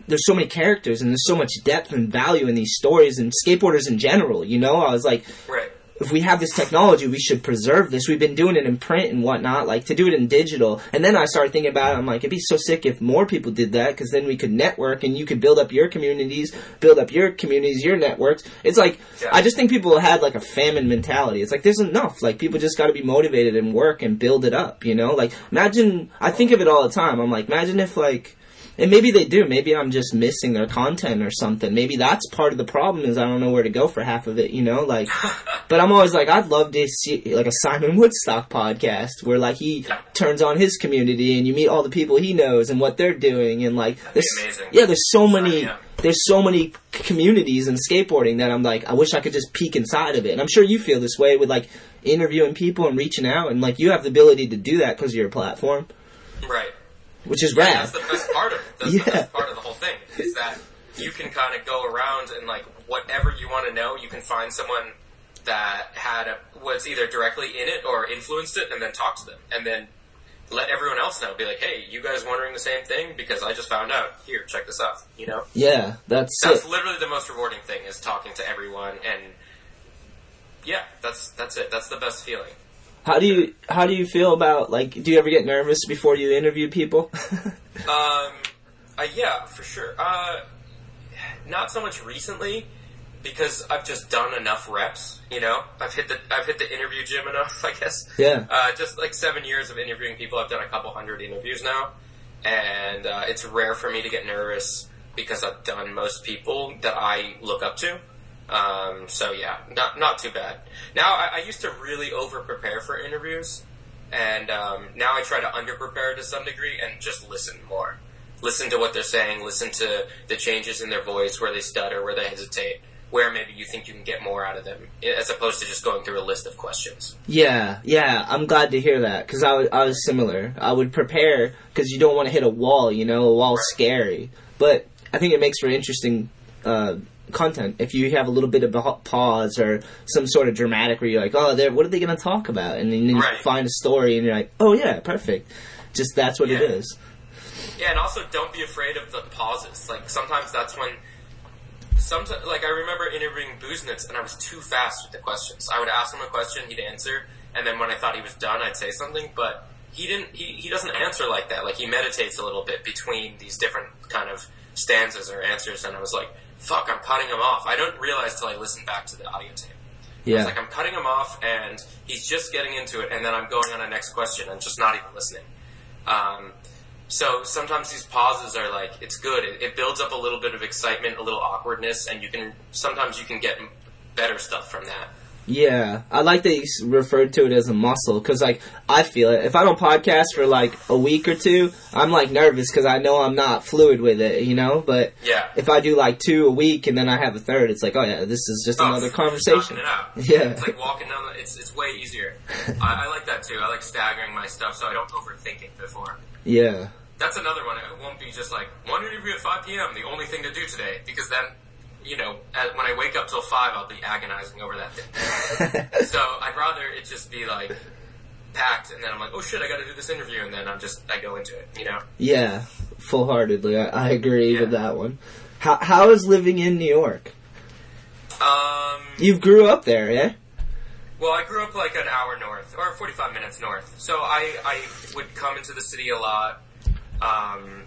there's so many characters and there's so much depth and value in these stories and skateboarders in general. You know, I was like, Right. If we have this technology, we should preserve this. We've been doing it in print and whatnot, like to do it in digital. And then I started thinking about it. I'm like, it'd be so sick if more people did that, because then we could network and you could build up your communities, build up your communities, your networks. It's like Yeah. I just think people had like a famine mentality. It's like there's enough. Like people just got to be motivated and work and build it up. You know, like imagine. I think of it all the time. I'm like, imagine if like. And maybe they do. Maybe I'm just missing their content or something. Maybe that's part of the problem is I don't know where to go for half of it, you know? Like, [LAUGHS] but I'm always like, I'd love to see like a Simon Woodstock podcast where like he turns on his community and you meet all the people he knows and what they're doing and like, amazing. yeah, there's so many, yeah. there's so many communities in skateboarding that I'm like, I wish I could just peek inside of it. And I'm sure you feel this way with like interviewing people and reaching out and like you have the ability to do that because of your platform, Right. Which is Yeah, rad. that's the best part of it. That's Yeah. the best part of the whole thing is that you can kind of go around and like whatever you want to know, you can find someone that had a, was either directly in it or influenced it, and then talk to them, and then let everyone else know. Be like, hey, you guys wondering the same thing? Because I just found out. Here, check this out. You know, Yeah, that's that's it. literally the most rewarding thing is talking to everyone, and yeah, that's that's it. That's the best feeling. How do you how do you feel about like do you ever get nervous before you interview people? [LAUGHS] Um, uh, yeah, for sure. Uh, not so much recently because I've just done enough reps. You know, I've hit the I've hit the interview gym enough. [LAUGHS] I guess. Yeah. Uh, just like seven years of interviewing people, I've done a couple hundred interviews now, and uh, it's rare for me to get nervous because I've done most people that I look up to. Um, so yeah, not not too bad. Now I, I used to really over prepare for interviews, and um, now I try to under prepare to some degree and just listen more. Listen to what they're saying. Listen to the changes in their voice, where they stutter, where they hesitate, where maybe you think you can get more out of them, as opposed to just going through a list of questions. yeah, yeah. I'm glad to hear that because I was I was similar. I would prepare because you don't want to hit a wall. You know, a wall's scary, but I think it makes for interesting. Uh, content if you have a little bit of a pause or some sort of dramatic where you're like oh what are they going to talk about and then you Right. find a story and you're like oh yeah perfect just that's what it Yeah. is Yeah, and also don't be afraid of the pauses. Like sometimes that's when. Sometimes, like I remember interviewing Busenitz, and I was too fast with the questions. I would ask him a question, he'd answer, and then when I thought he was done, I'd say something. But he didn't. He, he doesn't answer like that. Like he meditates a little bit between these different kind of stanzas or answers, and I was like, "Fuck, I'm cutting him off." I don't realize till I listen back to the audio tape. yeah It's like I'm cutting him off, and he's just getting into it, and then I'm going on a next question and just not even listening. Um, so sometimes these pauses are like it's good. It, it builds up a little bit of excitement, a little awkwardness, and you can sometimes you can get better stuff from that. Yeah, I like that you referred to it as a muscle because, like, I feel it. If I don't podcast for like a week or two, I'm like nervous because I know I'm not fluid with it, you know. But Yeah. if I do like two a week and then I have a third, it's like, oh yeah, this is just Oh, another conversation. [LAUGHS] Yeah. it's like walking down. The, it's it's way easier. [LAUGHS] I, I like that too. I like staggering my stuff so I don't overthink it before. Yeah, That's another one. It won't be just like one interview at 5 p.m. The only thing to do today, because then, you know, at, when I wake up till five, I'll be agonizing over that thing. [LAUGHS] so I'd rather it just be like packed, and then I'm like, oh shit, I got to do this interview, and then I'm just I go into it. You know, yeah, full heartedly. I, I agree with that one. How how is living in New York? um, You grew up there, yeah? Well, I grew up like an hour north, or 45 minutes north. So I, I would come into the city a lot. Um,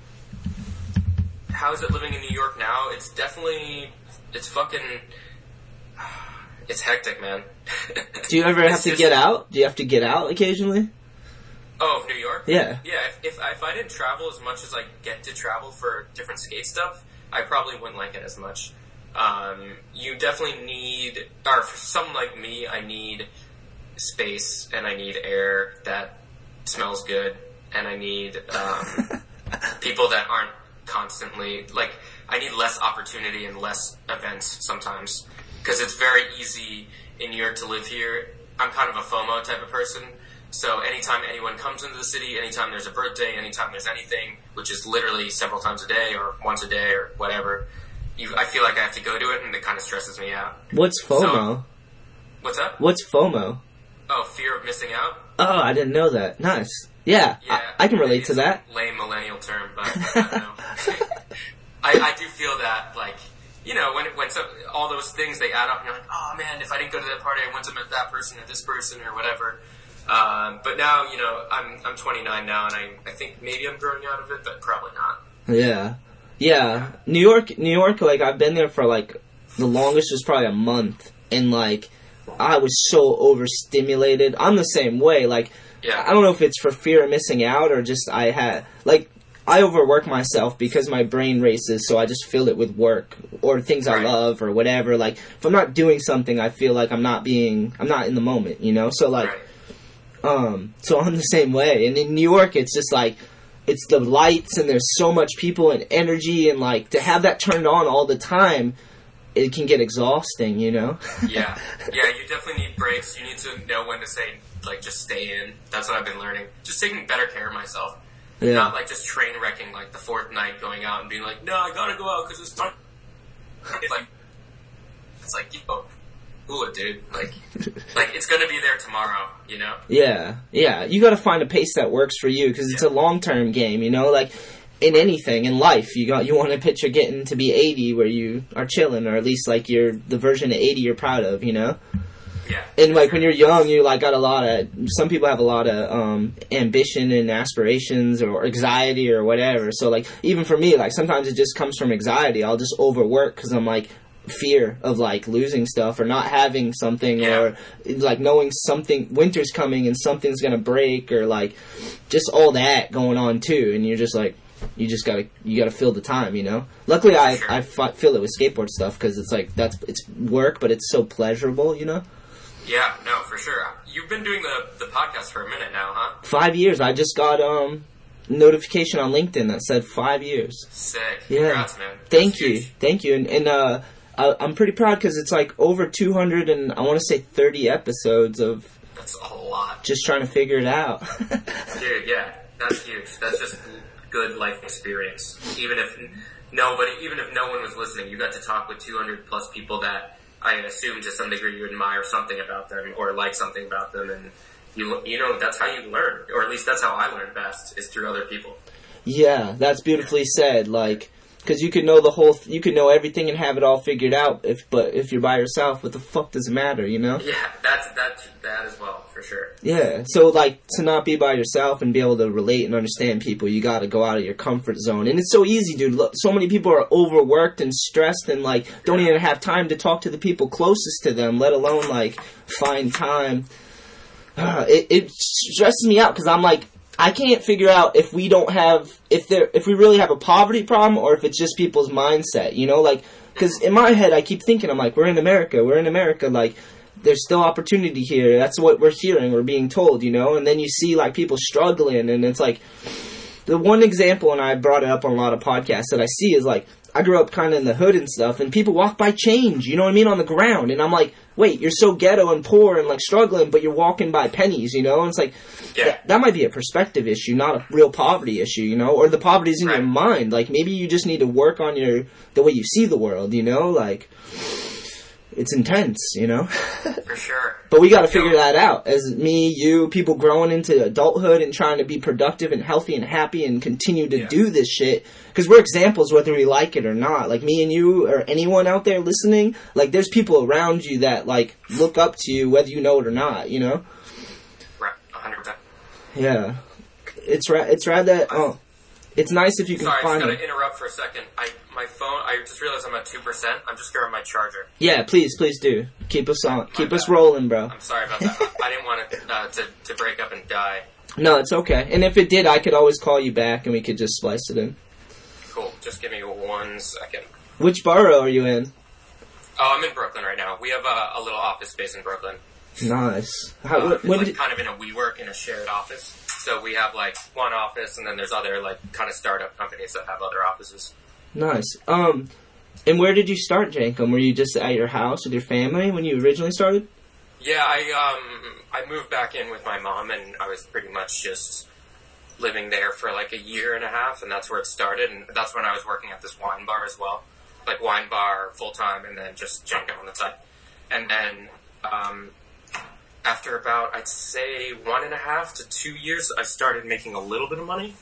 how is it living in New York now? It's definitely, it's fucking, it's hectic, man. [LAUGHS] Do you ever have to just- get out? Do you have to get out occasionally? Oh, New York? Yeah. Yeah, if, if, if I didn't travel as much as I get to travel for different skate stuff, I probably wouldn't like it as much. Um, you definitely need, or for someone like me, I need space and I need air that smells good and I need um, [LAUGHS] people that aren't constantly, like, I need less opportunity and less events sometimes because it's very easy in New York to live here. I'm kind of a FOMO type of person. So anytime anyone comes into the city, anytime there's a birthday, anytime there's anything, which is literally several times a day or once a day or whatever, you, I feel like I have to go to it, and it kind of stresses me out. What's FOMO? What's up? What's FOMO? Oh, fear of missing out. Oh, I didn't know that. Nice. Yeah, Yeah, I, I can relate to that. Lame millennial term, but [LAUGHS] I don't know. I, I do feel that, like, you know, when when so, all those things they add up, and you're like, oh man, if I didn't go to that party, I wouldn't have met that person or this person or whatever. Um, but now, you know, I'm I'm 29 now, and I I think maybe I'm growing out of it, but probably not. Yeah. Yeah. New York, New York, like, I've been there for, like, the longest was probably a month. And, like, I was so overstimulated. I'm the same way. Like, Yeah. I don't know if it's for fear of missing out or just I had, like, I overwork myself because my brain races, so I just fill it with work or things I love or whatever. Like, if I'm not doing something, I feel like I'm not being, I'm not in the moment, you know? So, like, Right. um, so I'm the same way. And in New York, it's just like, it's the lights and there's so much people and energy and like to have that turned on all the time, it can get exhausting, you know? Yeah, [LAUGHS] yeah, you definitely need breaks. You need to know when to say, like, just stay in. That's what I've been learning. Just taking better care of myself. yeah. Not like just train wrecking like the fourth night going out and being like, no, I gotta go out because it's time. It's like, it's like, yo, cool it, dude. Like, [LAUGHS] like it's gonna be there tomorrow, you know? Yeah, yeah. You got to find a pace that works for you because it's a long term game. You know, like in anything in life, you got you want to picture getting to be eighty where you are chilling, or at least like you're the version of eighty you're proud of. You know, Yeah. and like when you're young, you like got a lot of. Some people have a lot of um, ambition and aspirations or anxiety or whatever. So like even for me, like sometimes it just comes from anxiety. I'll just overwork because I'm like fear of like losing stuff or not having something Yeah. or like knowing something winter's coming and something's gonna break or like just all that going on too and you're just like you just gotta you gotta fill the time you know luckily i i fill it with skateboard stuff because it's like that's it's work but it's so pleasurable you know Yeah, no, for sure. You've been doing the the podcast for a minute now, huh? five years i just got um notification on linkedin that said five years Sick. Yeah. Congrats, man. Thank That's you, huge. thank you, and, and uh, I, I'm pretty proud because it's like over 200 and I want to say 30 episodes of That's a lot. just trying to figure it out. [LAUGHS] Dude, yeah, that's huge. That's just good life experience. Even if nobody, even if no one was listening, you got to talk with 200 plus people that I assume to some degree you admire something about them or like something about them, and you you know that's how you learn, or at least that's how I learn best is through other people. yeah, that's beautifully said. Like, because you could know the whole, th- you could know everything and have it all figured out. If but if you're by yourself, what the fuck does it matter? You know? Yeah, that's that that as well for sure. Yeah. So like to not be by yourself and be able to relate and understand people, you got to go out of your comfort zone. And it's so easy, dude. Look, so many people are overworked and stressed and like don't even have time to talk to the people closest to them, let alone like find time. Uh, [SIGHS] it, it stresses me out because I'm like I can't figure out if we don't have if there if we really have a poverty problem or if it's just people's mindset. You know, like because in my head I keep thinking I'm like we're in America, we're in America, like there's still opportunity here. That's what we're hearing, we're being told, you know. And then you see like people struggling, and it's like the one example, and I brought it up on a lot of podcasts that I see is like I grew up kind of in the hood and stuff, and people walk by change, you know what I mean, on the ground, and I'm like, wait, you're so ghetto and poor and like struggling, but you're walking by pennies, you know? And it's like Yeah. that, that might be a perspective issue, not a real poverty issue, you know, or the poverty's in your mind. Like maybe you just need to work on your the way you see the world, you know, like. It's intense, you know. [LAUGHS] For sure. But we got to figure that out. As me, you, people growing into adulthood and trying to be productive and healthy and happy and continue to Yeah. do this shit. Because we're examples whether we like it or not. Like me and you or anyone out there listening, like there's people around you that like look up to you whether you know it or not, you know? Right. 100. percent Yeah. It's ra- it's rad that, oh, it's nice if you can Sorry, I find just it. gotta interrupt for a second. I my phone. I just realized I'm at two percent. I'm just grabbing my charger. Yeah, please, please do. Keep us on, keep us rolling, bro. I'm sorry about that. [LAUGHS] I didn't want it uh, to to break up and die. No, it's okay. And if it did, I could always call you back and we could just splice it in. Cool. Just give me one second. Which borough are you in? Oh, I'm in Brooklyn right now. We have a, a little office space in Brooklyn. Nice. How, Uh, like kind of in a WeWork in a shared office. So we have like one office, and then there's other like kind of startup companies that have other offices. Nice. Um, and where did you start, Jenkem? Were you just at your house with your family when you originally started? Yeah, I um I moved back in with my mom, and I was pretty much just living there for like a year and a half, and that's where it started. And that's when I was working at this wine bar as well, like wine bar full time, and then just Jenkem on the side. And then um, after about I'd say one and a half to two years, I started making a little bit of money.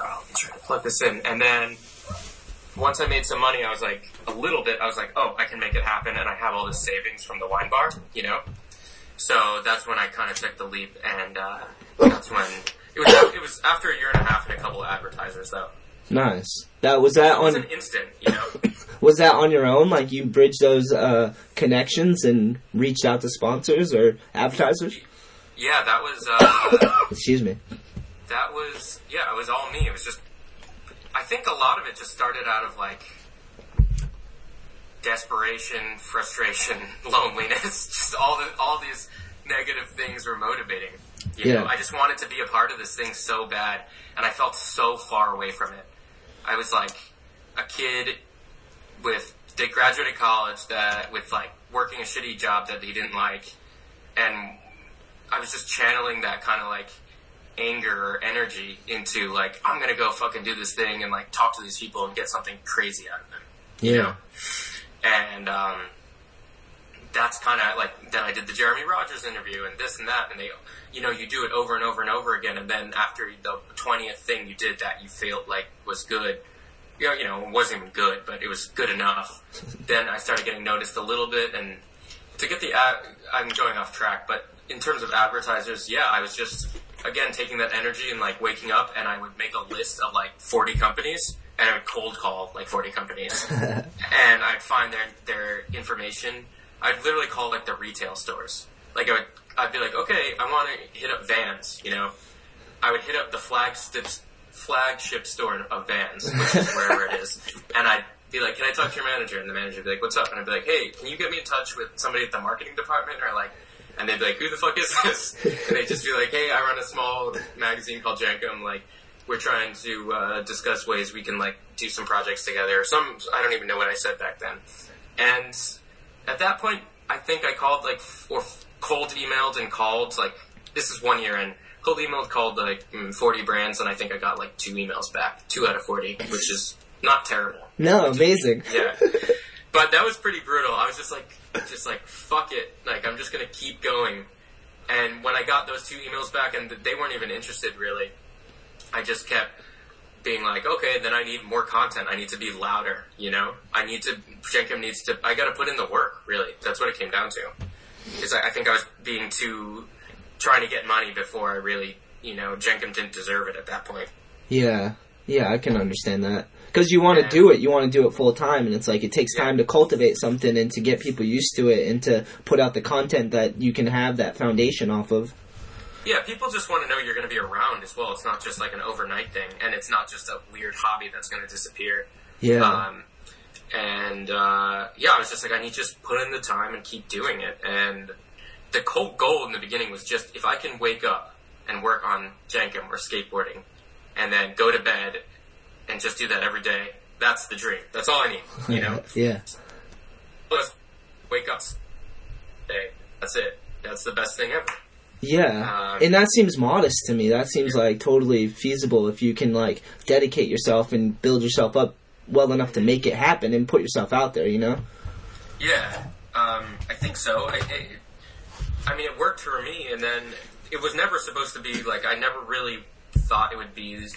Oh, let me try to plug this in, and then once I made some money, I was like, a little bit, I was like, oh, I can make it happen, and I have all this savings from the wine bar, you know? So that's when I kind of took the leap, and uh, that's when, it was, it was after a year and a half and a couple of advertisers, though. Nice. That was that It was on an instant, you know? [LAUGHS] was that on your own? Like you bridged those uh, connections and reached out to sponsors or advertisers? yeah, that was, uh, [COUGHS] Excuse me. that was, yeah, it was all me. It was just, I think a lot of it just started out of like, desperation, frustration, [LAUGHS] loneliness, [LAUGHS] just all the, all these negative things were motivating. You know, Yeah. I just wanted to be a part of this thing so bad, and I felt so far away from it. I was like a kid with that graduated college that with like working a shitty job that he didn't like, and I was just channeling that kind of like anger or energy into like I'm gonna go fucking do this thing and like talk to these people and get something crazy out of them. You Yeah. know? And um, that's kind of like then I did the Jeremy Rogers interview and this and that, and they, you know, you do it over and over and over again, and then after the twentieth thing you did that you felt like was good, you know, you know, it wasn't even good, but it was good enough. [LAUGHS] then I started getting noticed a little bit, and to get the ad, I'm going off track, but in terms of advertisers, yeah, I was just again taking that energy and like waking up, and I would make a list of like 40 companies, and I would cold call like 40 companies, [LAUGHS] and I'd find their their information. I'd literally call like the retail stores. Like I would, I'd be like, okay, I want to hit up Vans. You know, I would hit up the flagship flagship store of Vans, which is wherever it is, [LAUGHS] and I'd be like, can I talk to your manager? And the manager would be like, what's up? And I'd be like, hey, can you get me in touch with somebody at the marketing department or like. And they'd be like, "Who the fuck is this?" [LAUGHS] And they'd just be like, "Hey, I run a small magazine called Jenkem. Like, we're trying to uh, discuss ways we can like do some projects together. Some I don't even know what I said back then. And at that point, I think I called like or cold emailed and called like this is one year in. Cold emailed called like mm, 40 brands, and I think I got like two emails back, two out of 40, which is not terrible. No, amazing. Yeah. [LAUGHS] But that was pretty brutal. I was just like, just like, fuck it. Like, I'm just gonna keep going. And when I got those two emails back, and they weren't even interested really, I just kept being like, okay, then I need more content. I need to be louder, you know? I need to, Jenkem needs to, I gotta put in the work, really. That's what it came down to. Because I, I think I was being too, trying to get money before I really, you know, Jenkem didn't deserve it at that point. Yeah, yeah, I can understand that. Because you want to do it, you want to do it full time, and it's like it takes time to cultivate something and to get people used to it and to put out the content that you can have that foundation off of. Yeah, people just want to know you're going to be around as well. It's not just like an overnight thing, and it's not just a weird hobby that's going to disappear. Yeah. Um, and uh, yeah, I was just like, I need to just put in the time and keep doing it. And the whole goal in the beginning was just if I can wake up and work on Jenkem or skateboarding, and then go to bed and just do that every day. That's the dream. That's all I need. You know, [LAUGHS] yeah. Plus, wake up. Day. That's it. That's the best thing ever. Yeah, Um, and that seems modest to me. That seems like totally feasible if you can like dedicate yourself and build yourself up well enough to make it happen and put yourself out there. You know? Yeah, um, I think so. I, I, I mean, it worked for me, and then it was never supposed to be like I never really thought it would be.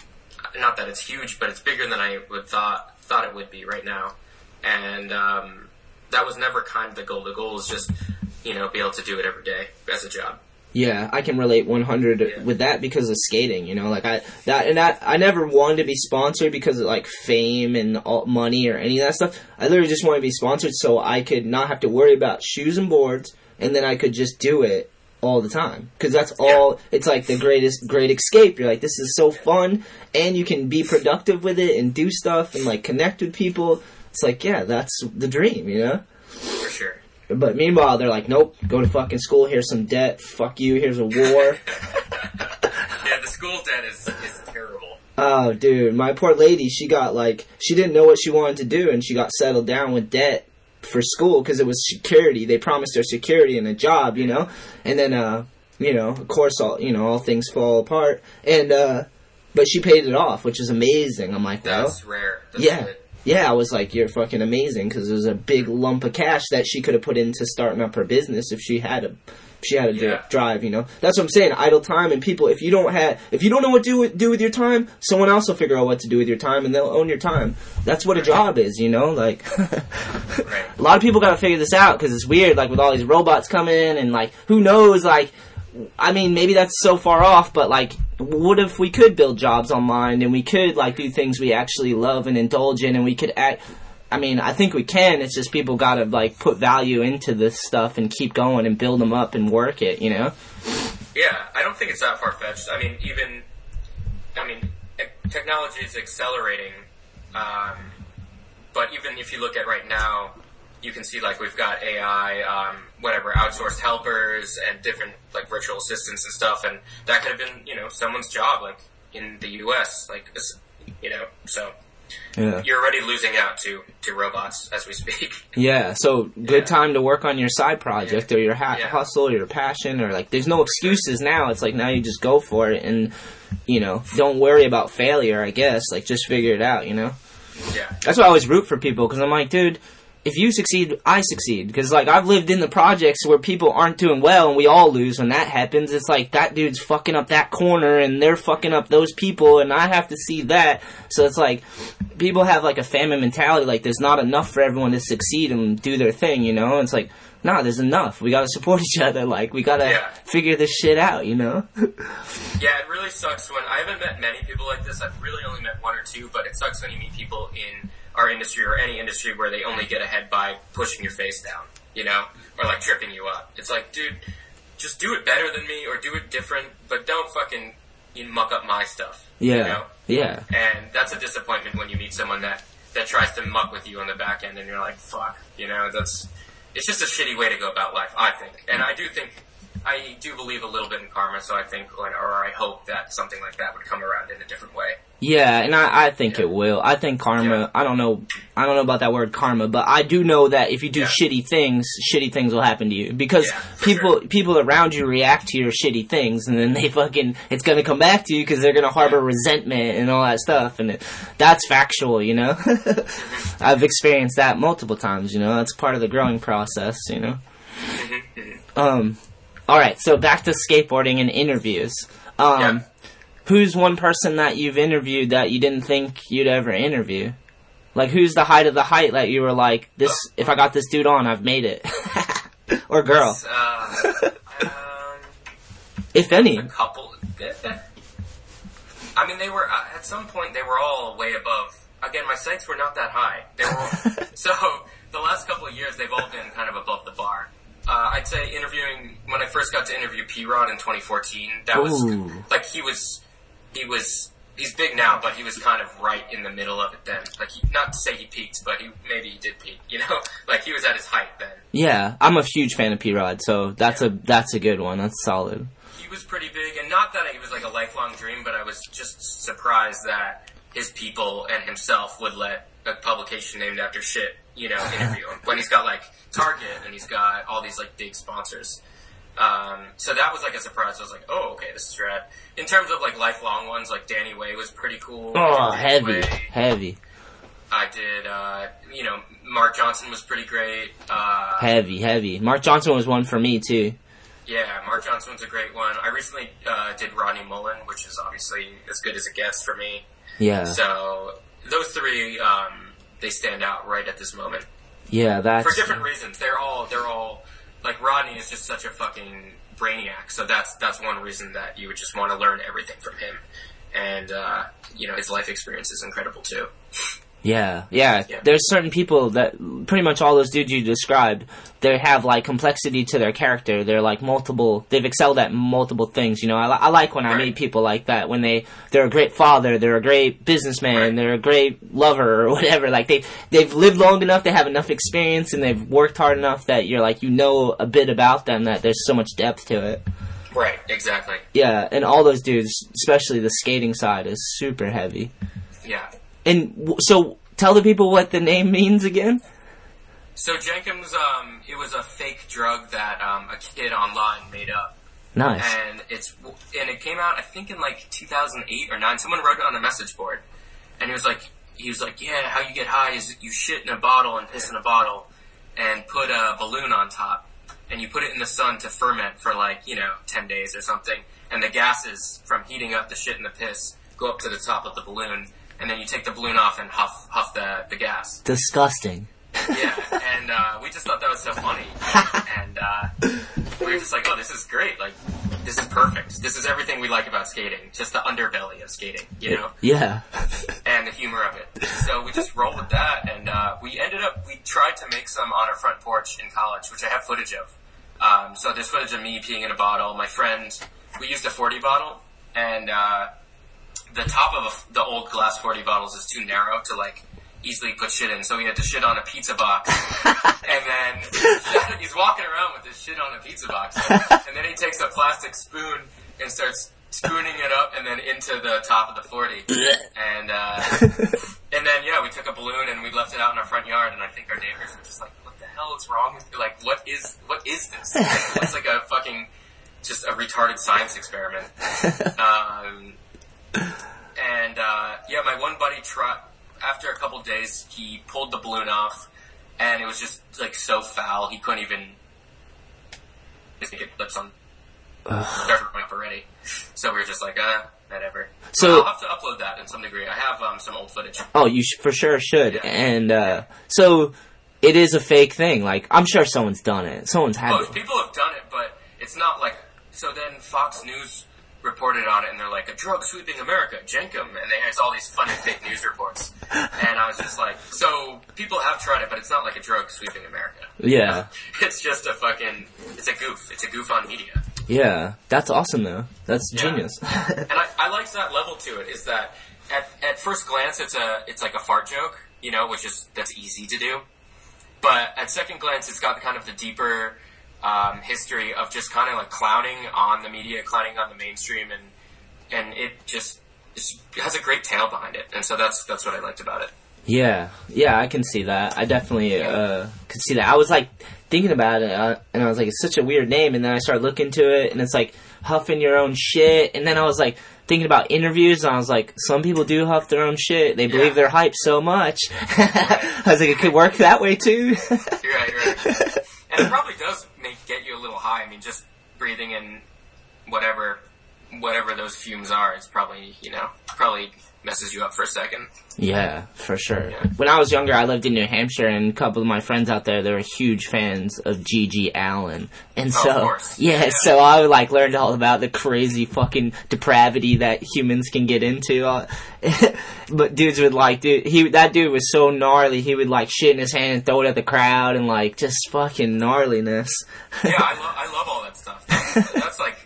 Not that it's huge, but it's bigger than I would thought thought it would be right now, and um, that was never kind of the goal. The goal is just you know be able to do it every day as a job. Yeah, I can relate 100 with that because of skating. You know, like I that and that I never wanted to be sponsored because of like fame and all, money or any of that stuff. I literally just wanted to be sponsored so I could not have to worry about shoes and boards, and then I could just do it all the time because that's all. It's like the greatest great escape. You're like, this is so fun, and you can be productive with it and do stuff and like connect with people. It's like, yeah, that's the dream. You know. For sure. But meanwhile, they're like, nope, go to fucking school. Here's some debt. Fuck you. Here's a war. [LAUGHS] Yeah, the school debt is is terrible. oh, dude, my poor lady. She got like, she didn't know what she wanted to do, and she got settled down with debt for school because it was security. They promised her security and a job, you know. And then, uh, you know, of course, all you know, all things fall apart. And uh, but she paid it off, which is amazing. I'm like, well, That's rare. That's yeah. good. Yeah, I was like, you're fucking amazing because it was a big lump of cash that she could have put into starting up her business if she had a, she had a Yeah. drive. You know, that's what I'm saying. Idle time and people. If you don't have, if you don't know what to do with, do with your time, someone else will figure out what to do with your time and they'll own your time. That's what a job is. You know, like [LAUGHS] a lot of people got to figure this out because it's weird. Like with all these robots coming in and like who knows, like. I mean, maybe that's so far off, but like, what if we could build jobs online and we could like do things we actually love and indulge in, and we could act. I mean, I think we can. It's just people got to like put value into this stuff and keep going and build them up and work it. You know? Yeah, I don't think it's that far fetched. I mean, even, I mean, technology is accelerating, um, but even if you look at right now, you can see like we've got AI, um, whatever, outsourced helpers and different like virtual assistants and stuff, and that could have been, you know, someone's job, like in the U.S., like, you know, so Yeah. you're already losing out to to robots as we speak. [LAUGHS] Yeah. So good time to work on your side project or your ha- hustle or your passion or like. There's no excuses now. It's like now you just go for it and you know don't worry about failure. I guess like just figure it out. You know. Yeah. That's why I always root for people because I'm like, dude, if you succeed, I succeed. Because like I've lived in the projects where people aren't doing well and we all lose when that happens. It's like that dude's fucking up that corner and they're fucking up those people and I have to see that. So it's like people have like a famine mentality. Like there's not enough for everyone to succeed and do their thing. You know? It's like. Nah, there's enough. We gotta support [LAUGHS] each other. Like, we gotta Yeah. figure this shit out, you know? [LAUGHS] Yeah, it really sucks when I haven't met many people like this. I've really only met one or two, but it sucks when you meet people in our industry or any industry where they only get ahead by pushing your face down, you know, or like tripping you up. It's like, dude, just do it better than me or do it different, but don't fucking you muck up my stuff. Yeah. You know? Yeah. And that's a disappointment when you meet someone that that tries to muck with you on the back end, and you're like, fuck, you know, that's it's just a shitty way to go about life, I think. And I do think I do believe a little bit in karma, so I think, or I hope that something like that would come around in a different way. Yeah, and I, I think it will. I think karma. I don't know. I don't know about that word karma, but I do know that if you do shitty things, shitty things will happen to you because people people around you react to your shitty things, and then they fucking it's gonna come back to you because they're gonna harbor resentment and all that stuff, and it, that's factual, you know. [LAUGHS] I've experienced that multiple times. You know, that's part of the growing process. You know. Um. All right, so back to skateboarding and interviews. Um, who's one person that you've interviewed that you didn't think you'd ever interview? Like, who's the height of the height that you were like, this? If I got this dude on, I've made it, [LAUGHS] or girl, Uh, if any. a couple. I mean, they were uh, at some point they were all way above. Again, my sights were not that high. They were all, [LAUGHS] so the last couple of years they've all been kind of above the bar. Uh, I'd say interviewing when I first got to interview P Rod in 2014. That was like he was he was he's big now, but he was kind of right in the middle of it then. Like he, not to say he peaked, but he maybe he did peak. [LAUGHS] You know, like he was at his height then. Yeah, I'm a huge fan of P Rod, so that's a that's a good one. That's solid. he was pretty big, and not that it was like a lifelong dream, but I was just surprised that his people and himself would let a publication named after shit, you know, interview him when he's got like Target and he's got all these like big sponsors. Um, so that was like a surprise. I was like, oh, okay, this is rad. In terms of like lifelong ones, like Danny Way was pretty cool. Oh, heavy, Way. heavy, I did, uh, you know, Mark Johnson was pretty great. Uh, heavy, heavy. Mark Johnson was one for me too. Yeah, Mark Johnson was a great one. I recently uh, did Rodney Mullen, which is obviously as good as it gets for me. Yeah. So those three, um, they stand out right at this moment Yeah, that's for different reasons. They're all they're all like Rodney is just such a fucking brainiac. So that's that's one reason that you would just want to learn everything from him. And uh, you know his life experience is incredible too. Yeah, yeah, Yeah. There's certain people that pretty much all those dudes you described, they have like complexity to their character. They're like multiple. They've excelled at multiple things. You know, I, I like when I meet people like that. When they they're a great father, they're a great businessman, they're a great lover or [LAUGHS] whatever. Like they they've lived long enough, they have enough experience, and they've worked hard enough that you're like you know a bit about them that there's so much depth to it. Right, exactly. Yeah, and all those dudes, especially the skating side, is super heavy. Yeah. And w- so, tell the people what the name means again. So Jenkem's, um, it was a fake drug that um, a kid online made up. Nice. And it's and it came out I think in like 2008 or 9. Someone wrote it on a message board, and he was like, he was like, yeah, how you get high is you shit in a bottle and piss in a bottle, and put a balloon on top, and you put it in the sun to ferment for like you know 10 days or something, and the gases from heating up the shit and the piss go up to the top of the balloon, and then you take the balloon off and huff huff the the gas. Disgusting. Yeah, and uh, we just thought that was so funny, [LAUGHS] and uh, we were just like, "Oh, this is great! Like, this is perfect. This is everything we like about skating. Just the underbelly of skating, you know, Yeah. [LAUGHS] and the humor of it." So we just rolled with that, and uh, we ended up we tried to make some on our front porch in college, which I have footage of. Um, so there's footage of me peeing in a bottle. My friend, we used a 40 bottle, and uh, the top of a, the old glass 40 bottles is too narrow to like easily put shit in, so we had to shit on a pizza box. [LAUGHS] and then [LAUGHS] he's walking around with this shit on a pizza box, and then he takes a plastic spoon and starts spooning it up and then into the top of the 40. And uh, [LAUGHS] and then yeah, we took a balloon and we left it out in our front yard, and I think our neighbors were just like, "What the hell is wrong? with you? Like, what is what is this? It's like a fucking just a retarded science experiment." Um, and uh, yeah, my one buddy tried. After a couple days, he pulled the balloon off, and it was just like so foul he couldn't even. I think it lips on. Never went up already, so we were just like, uh, whatever. So- I'll have to upload that in some degree. I have um, some old footage. Oh, you sh- for sure should. And uh, so it is a fake thing. Like I'm sure someone's done it. Someone's had Oh, it. people have done it, but it's not like. So then Fox News reported on it, and they're like, "A drug sweeping America, Jenkem," and they has all these funny [LAUGHS] fake news reports. And I was just like, so people have tried it, but it's not like a drug sweeping America. Yeah. [LAUGHS] It's just a fucking. It's a goof. It's a goof on media. Yeah, that's awesome though. That's Yeah. genius. [LAUGHS] and I, I like that level to it. Is that at at first glance it's a it's like a fart joke, you know, which is that's easy to do. But at second glance, it's got kind of the deeper um, history of just kind of like clowning on the media, clowning on the mainstream, and and it just it has a great tale behind it. And so that's that's what I liked about it. Yeah, yeah, I can see that. I definitely uh, could see that. I was like thinking about it, uh, and I was like, it's such a weird name. And then I started looking into it, and it's like huffing your own shit. And then I was like thinking about interviews, and I was like, some people do huff their own shit. They believe they're hype so much. [LAUGHS] I was like, it could work that way too. You're right, you're right. [LAUGHS] and it probably does make get you a little high. I mean, just breathing in whatever whatever those fumes are, it's probably you know probably messes you up for a second. Yeah, for sure. When I was younger, I lived in New Hampshire, and a couple of my friends out there, they were huge fans of G.G. Allin, and so of course. [LAUGHS] yeah, so I like learned all about the crazy fucking depravity that humans can get into. [LAUGHS] But dudes would like, dude, he that dude was so gnarly. He would like shit in his hand and throw it at the crowd, and like just fucking gnarliness. [LAUGHS] yeah, I, lo- I love all that stuff. That's, that's like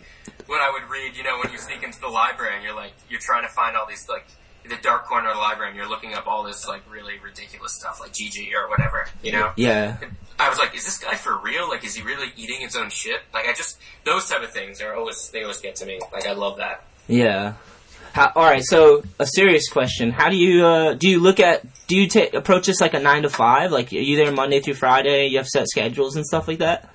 what I would read. You know, when you sneak into the library and you're like you're trying to find all these like the dark corner of the library and you're looking up all this like really ridiculous stuff like GG or whatever. You know. Yeah. I was like, is this guy for real? Like, is he really eating his own shit? Like, I just those type of things are always they always get to me. Like, I love that. Yeah. How, all right. So a serious question: How do you uh, do you look at do you ta approach this like a nine to five? Like are you there Monday through Friday? You have set schedules and stuff like that.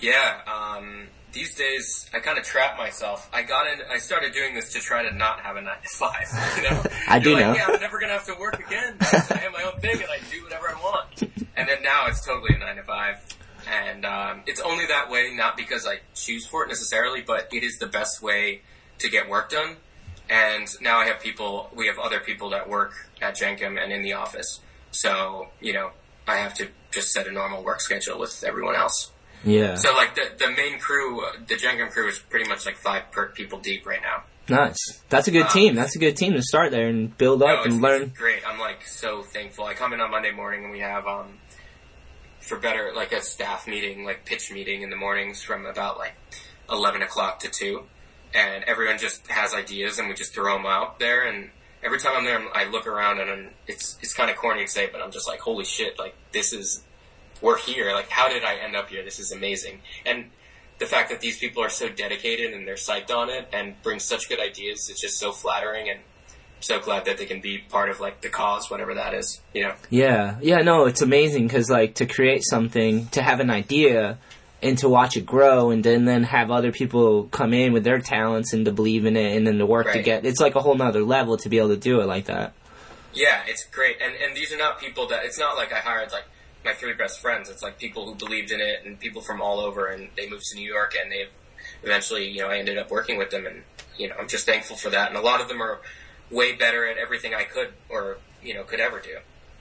Yeah. Um, these days, I kind of trap myself. I got in. I started doing this to try to not have a nine to five. [LAUGHS] You know. [LAUGHS] I do like, know. Yeah, I'm never gonna have to work again. I have my own thing and I do whatever I want. [LAUGHS] And then now it's totally a nine to five. And um, it's only that way, not because I choose for it necessarily, but it is the best way to get work done. And now I have people, we have other people that work at Jenkem and in the office. So, you know, I have to just set a normal work schedule with everyone else. Yeah. So like the, the main crew, uh, the Jenkem crew is pretty much like five per people deep right now. Nice. That's a good Um, team. That's a good team to start there and build No, up it's, and learn. great. I'm like so thankful. I come in on Monday morning and we have um for better like a staff meeting, like pitch meeting in the mornings from about like eleven o'clock to two, and everyone just has ideas and we just throw them out there. And every time I'm there, I look around and I'm, it's it's kind of corny to say, but I'm just like, holy shit! Like this is we're here. Like how did I end up here? This is amazing. And the fact that these people are so dedicated and they're psyched on it and bring such good ideas, it's just so flattering and so glad that they can be part of like the cause, whatever that is. You know. Yeah, yeah, no, it's amazing because like to create something, to have an idea, and to watch it grow, and then then have other people come in with their talents and to believe in it, and then to work Right. together. It's like a whole nother level to be able to do it like that. Yeah, it's great, and and these are not people that it's not like I hired like my three best friends. It's like people who believed in it and people from all over, and they moved to New York, and they eventually, you know, I ended up working with them, and you know, I'm just thankful for that. And a lot of them are way better at everything I could or you know could ever do.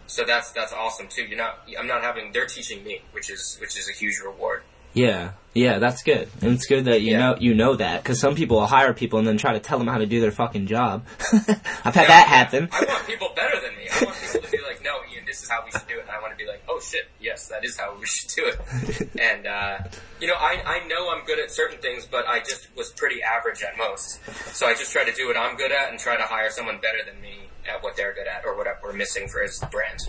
So that's that's awesome too. You're not I'm not having they're teaching me, which is which is a huge reward. Yeah, yeah, that's good, and it's good that you Yeah. know you know that because some people will hire people and then try to tell them how to do their fucking job. [LAUGHS] I've had that happen. I want people better than me. I want people to be like, no, this is how we should do it. And I want to be like, oh shit, yes, that is how we [LAUGHS] should do it. and, uh, you know, I, I know I'm good at certain things, but I just was pretty average at most. So I just try to do what I'm good at and try to hire someone better than me at what they're good at or what we're missing for his brand.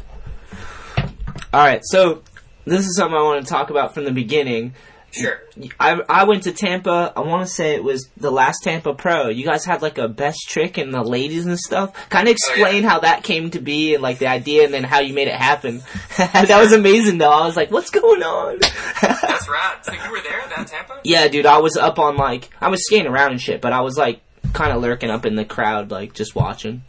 All right, so this is something I want to talk about from the beginning. Sure. I I went to Tampa. I want to say it was the last Tampa Pro. You guys had like a best trick and the ladies and stuff. Kind of explain how that came to be and like the idea and then how you made it happen. [LAUGHS] that was amazing though. I was like, what's going on? That's [LAUGHS] rad. So you were there, at that Tampa? yeah, dude. I was up on like I was skating around and shit, but I was like kind of lurking up in the crowd, like just watching.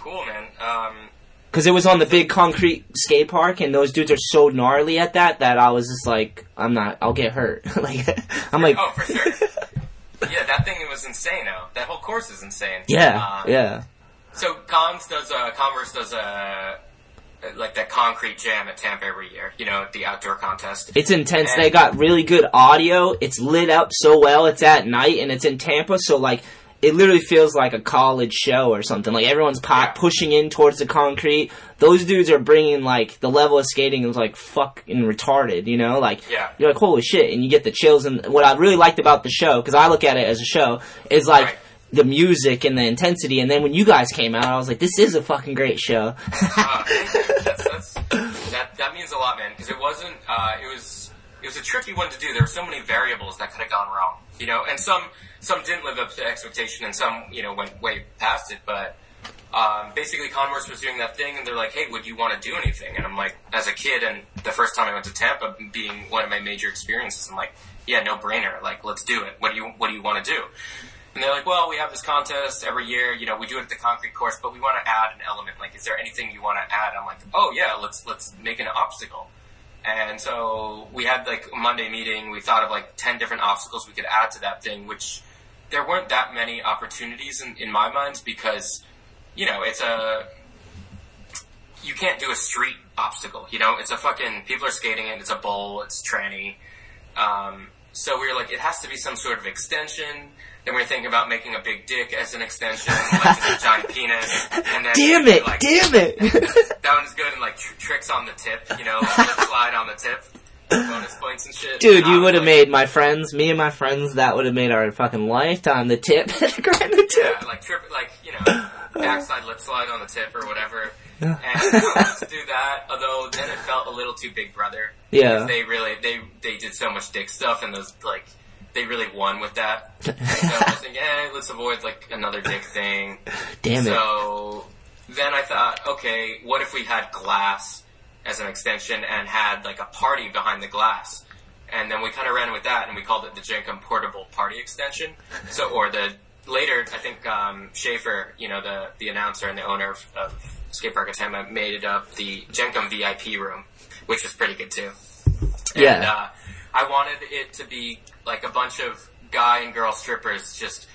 Cool, man. Um, Cause it was on the big concrete skate park, and those dudes are so gnarly at that that I was just like, I'm not, I'll get hurt. [LAUGHS] like, I'm like, oh, for sure. yeah, that thing was insane now. That whole course is insane. yeah, Uh, yeah. So Cons does uh, Converse does a like that concrete jam at Tampa every year. You know, the outdoor contest. It's intense. And- They got really good audio. It's lit up so well. It's at night and it's in Tampa, so like it literally feels like a college show or something. Like everyone's pot pushing in towards the concrete. Those dudes are bringing like the level of skating is like fucking retarded. You know, like Yeah. you're like holy shit, and you get the chills. And what I really liked about the show, because I look at it as a show, is like. The music and the intensity, and then when you guys came out, I was like, "This is a fucking great show." Uh, [LAUGHS] that's, that's, that that means a lot, man. Because it wasn't. Uh, it was. It was a tricky one to do. There were so many variables that could have gone wrong. You know, and some some didn't live up to expectation, and some you know went way past it. But um, basically, Converse was doing that thing, and they're like, "Hey, would you want to do anything?" And I'm like, as a kid, and the first time I went to Tampa, being one of my major experiences, I'm like, "Yeah, no brainer. Like, let's do it. What do you What do you want to do?" And they're like, well, we have this contest every year. You know, we do it at the concrete course, but we want to add an element. Like, is there anything you want to add? I'm like, oh yeah, let's let's make an obstacle. And so we had like a Monday meeting. We thought of like ten different obstacles we could add to that thing, which there weren't that many opportunities in, in my mind because you know it's a you can't do a street obstacle. You know, it's a fucking people are skating it. It's a bowl. It's tranny. Um, so we were like, it has to be some sort of extension. Then we are thinking about making a big dick as an extension, like a [LAUGHS] giant penis. And then damn it! like, damn it! [LAUGHS] that one's good and like tr- tricks on the tip, you know, like [LAUGHS] slide on the tip, bonus points and shit. Dude, you would have like, made my friends, me and my friends, that would have made our fucking lifetime. The tip, [LAUGHS] grind the tip. Yeah, like trip, like you know, [LAUGHS] backside lip slide on the tip or whatever. And let's do that. Although then it felt a little too Big Brother. Yeah. Because They really they they did so much dick stuff and those like they really won with that. [LAUGHS] so I was thinking, eh, let's avoid like another dick thing. Damn it. So then I thought, okay, what if we had glass as an extension and had like a party behind the glass? And then we kind of ran with that and we called it the Jenkem Portable Party Extension. So, or the, later, I think, um, Schaefer, you know, the, the announcer and the owner of, of Skate Park of Tampa made it up the Jenkem VIP room, which was pretty good too. Yeah. And, uh, I wanted it to be like a bunch of guy and girl strippers just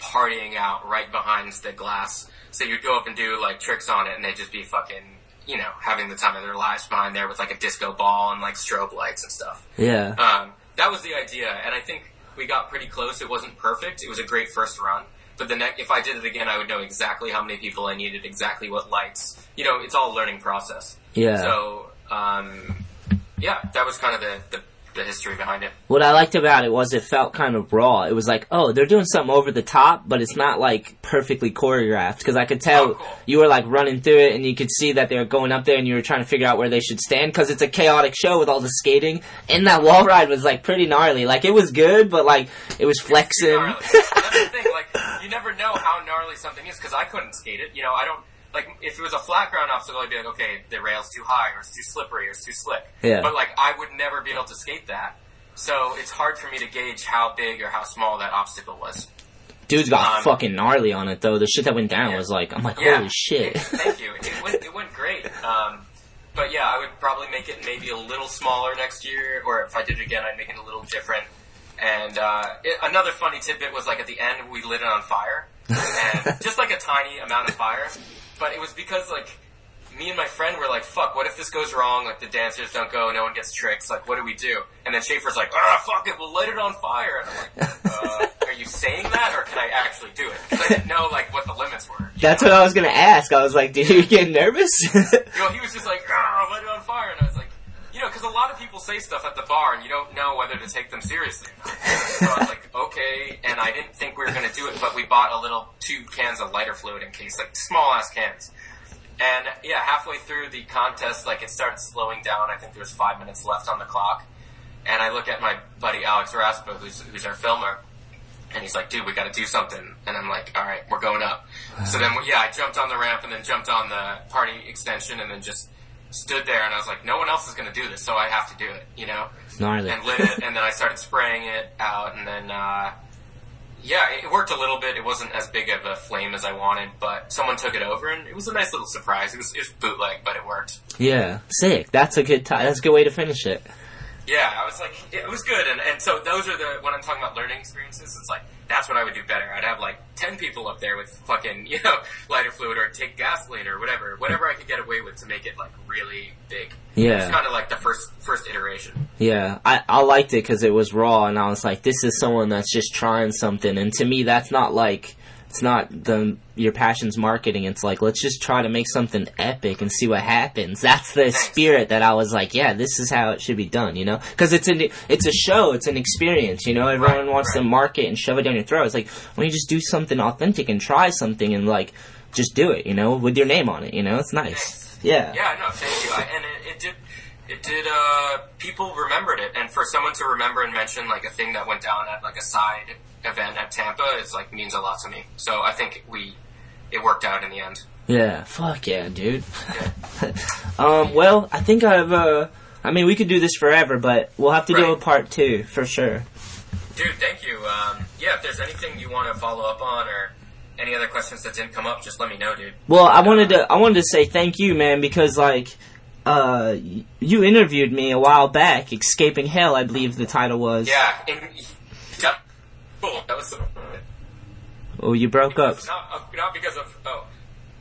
partying out right behind the glass. So you'd go up and do like tricks on it and they'd just be fucking, you know, having the time of their lives behind there with like a disco ball and like strobe lights and stuff. Yeah. Um, that was the idea, and I think we got pretty close. It wasn't perfect. It was a great first run. But the next, if I did it again, I would know exactly how many people I needed, exactly what lights. You know, it's all a learning process. Yeah. So, um, yeah, that was kind of the, the, the history behind it. What I liked about it was it felt kind of raw. It was like, oh, they're doing something over the top, but it's not like perfectly choreographed. Because I could tell oh, you were like running through it, and you could see that they were going up there, and you were trying to figure out where they should stand. Because it's a chaotic show with all the skating, and that wall ride was like pretty gnarly. Like it was good, but like it was flexing. That's the thing, like, you never know how gnarly something is because I couldn't skate it. You know, I don't like if it was a flat ground obstacle, I'd be like, okay, the rail's too high, or it's too slippery, or it's too slick. Yeah. But like, I would never be able to skate that. So it's hard for me to gauge how big or how small that obstacle was. Dude's got Um, fucking gnarly on it though. The shit that went down was like, I'm like, Yeah. holy shit. Thank you. It went, it went great. Um, but yeah, I would probably make it maybe a little smaller next year, or if I did it again, I'd make it a little different. And uh, it, another funny tidbit was like at the end we lit it on fire, [LAUGHS] and just like a tiny amount of fire, but it was because like me and my friend were like, "Fuck, what if this goes wrong? Like the dancers don't go, no one gets tricks. Like what do we do?" And then Schaefer's like, "Ah, fuck it, we'll light it on fire." And I'm like, uh, "Are you saying that, or can I actually do it?" Because I didn't know like what the limits were. That's what I was gonna ask. I was like, did you get nervous? [LAUGHS] You know, he was just like, "Ah, light it on fire," and I was like, you know, because a lot of people say stuff at the bar, and you don't know whether to take them seriously. or not. So I was like, [LAUGHS] okay, and I didn't think we were gonna do it, but we bought a little two cans of lighter fluid in case, like small ass cans. And yeah, halfway through the contest, like it started slowing down. I think there was five minutes left on the clock, and I look at my buddy Alex Raspa, who's who's our filmer, and he's like, "Dude, we got to do something." And I'm like, "All right, we're going up." So then, yeah, I jumped on the ramp and then jumped on the party extension and then just stood there and I was like, "No one else is going to do this, so I have to do it," you know. Gnarly. And lit it, and then I started spraying it out, and then. uh yeah, it worked a little bit. It wasn't as big of a flame as I wanted, but someone took it over, and it was a nice little surprise. It was, it was bootleg, but it worked. yeah, sick. That's a good time. That's a good way to finish it. Yeah, I was like, it was good, and and so those are the when I'm talking about learning experiences, it's like that's what I would do better. I'd have like ten people up there with fucking [LAUGHS] you know lighter fluid or take gasoline or whatever, whatever I could get away with to make it like really big. Yeah. it's kind of like the first first iteration. Yeah, I, I liked it because it was raw, and I was like, this is someone that's just trying something. And to me, that's not like it's not the your passion's marketing. It's like let's just try to make something epic and see what happens. That's the spirit that I was like, yeah, this is how it should be done. You know, because it's an it's a show, it's an experience. You know, everyone wants to market and shove it down your throat. It's like when you just do something authentic and try something and like just do it. You know, with your name on it. You know, it's nice. Yeah. Yeah, no, thank you. I, and it, it did, it did. uh People remembered it, and for someone to remember and mention like a thing that went down at like a side event at Tampa is like means a lot to me. So I think we, it worked out in the end. Yeah, fuck yeah, dude. [LAUGHS] um, well, I think I've, uh, I mean, we could do this forever, but we'll have to do a part two, for sure. Dude, thank you. Um, yeah, if there's anything you want to follow up on or any other questions that didn't come up, just let me know, dude. Well, I wanted to, I wanted to say thank you, man, because, like, uh, you interviewed me a while back, Escaping Hell, I believe the title was. Yeah, and yeah, cool. That was Oh, you broke up. not uh, not because of. Oh,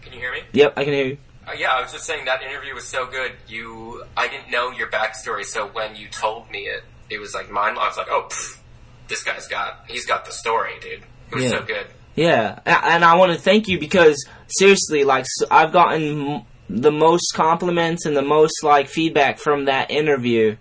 can you hear me? Yep, I can hear you. Uh, yeah, I was just saying that interview was so good. You, I didn't know your backstory, so when you told me it, it was like mind. I was like, oh, pff, this guy's got, he's got the story, dude. It was Yeah. so good. Yeah, and I want to thank you because seriously, like I've gotten the most compliments and the most like feedback from that interview.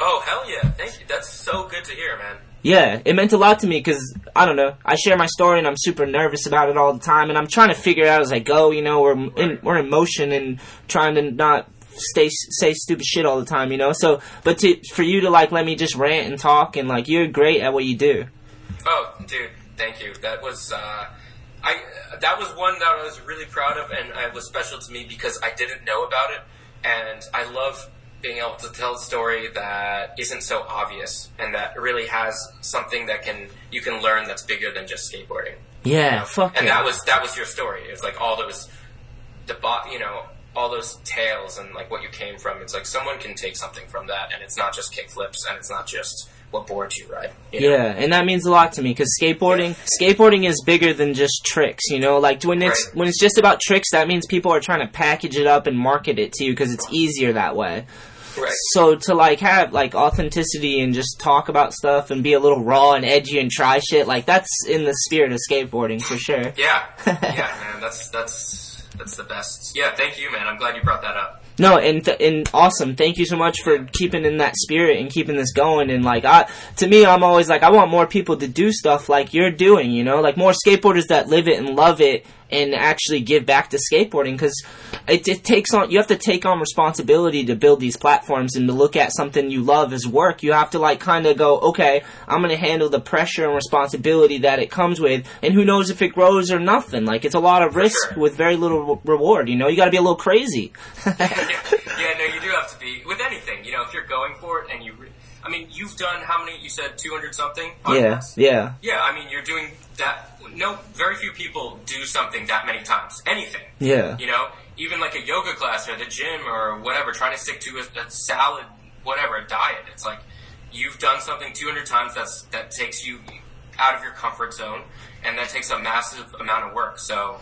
Oh hell yeah! Thank you. That's so good to hear, man. Yeah, it meant a lot to me because I don't know. I share my story and I'm super nervous about it all the time, and I'm trying to figure out as I go. You know, we're in we're in motion and trying to not stay say stupid shit all the time. You know, so but to for you to like let me just rant and talk and like you're great at what you do. Oh, dude, thank you. That was uh, I. That was one that I was really proud of, and it was special to me because I didn't know about it, and I love being able to tell a story that isn't so obvious and that really has something that can you can learn that's bigger than just skateboarding. Yeah, fuck and yeah. that was that was your story. It was like all those the bo- you know all those tales and like what you came from. It's like someone can take something from that, and it's not just kickflips, and it's not just what boards you ride. you know? Yeah, and that means a lot to me because skateboarding, skateboarding is bigger than just tricks. You know, like when it's when it's just about tricks, that means people are trying to package it up and market it to you because it's easier that way. Right. So to like have like authenticity and just talk about stuff and be a little raw and edgy and try shit, like that's in the spirit of skateboarding for sure. Yeah, [LAUGHS] yeah, man. That's that's that's the best. Yeah, thank you, man. I'm glad you brought that up. No, and th- and awesome. Thank you so much for keeping in that spirit and keeping this going. And like, I to me, I'm always like, I want more people to do stuff like you're doing. You know, like more skateboarders that live it and love it and actually give back to skateboarding because it, it takes on you have to take on responsibility to build these platforms and to look at something you love as work you have to like kind of go okay i'm going to handle the pressure and responsibility that it comes with and who knows if it grows or nothing like it's a lot of risk sure. with very little re- reward you know you got to be a little crazy [LAUGHS] yeah, no, you do have to be with anything. You know, if you're going for it and you, re- I mean, you've done how many? You said two hundred something. yeah yeah Yeah, I mean, you're doing that. No, very few people do something that many times. Anything. yeah You know, even like a yoga class or the gym or whatever, trying to stick to a, a salad, whatever, a diet. It's like you've done something 200 times that's that takes you out of your comfort zone, and that takes a massive amount of work. So,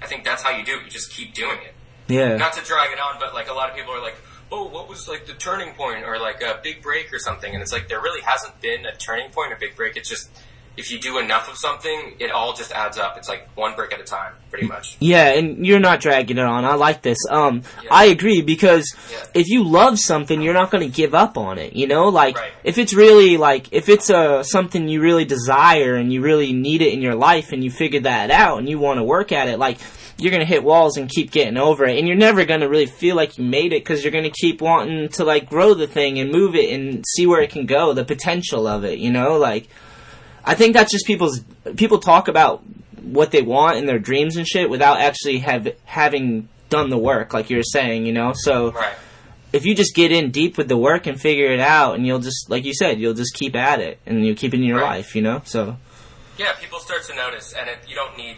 I think that's how you do it. You just keep doing it. yeah Not to drag it on, but like a lot of people are like, "Oh, what was like the turning point or like a big break or something?" And it's like there really hasn't been a turning point, a big break. It's just if you do enough of something, it all just adds up. It's like one brick at a time, pretty much. Yeah, and you're not dragging it on. I like this. Um, Yeah. I agree because Yeah. if you love something, you're not going to give up on it. You know, like Right. if it's really like if it's uh something you really desire and you really need it in your life and you figured that out and you want to work at it, like you're going to hit walls and keep getting over it, and you're never going to really feel like you made it because you're going to keep wanting to like grow the thing and move it and see where it can go, the potential of it. You know, like. I think that's just people's people talk about what they want and their dreams and shit without actually have having done the work, like you were saying, you know. So Right. if you just get in deep with the work and figure it out, and you'll just, like you said, you'll just keep at it and you'll keep it in your Right. life, you know. So Yeah, people start to notice, and it, you don't need,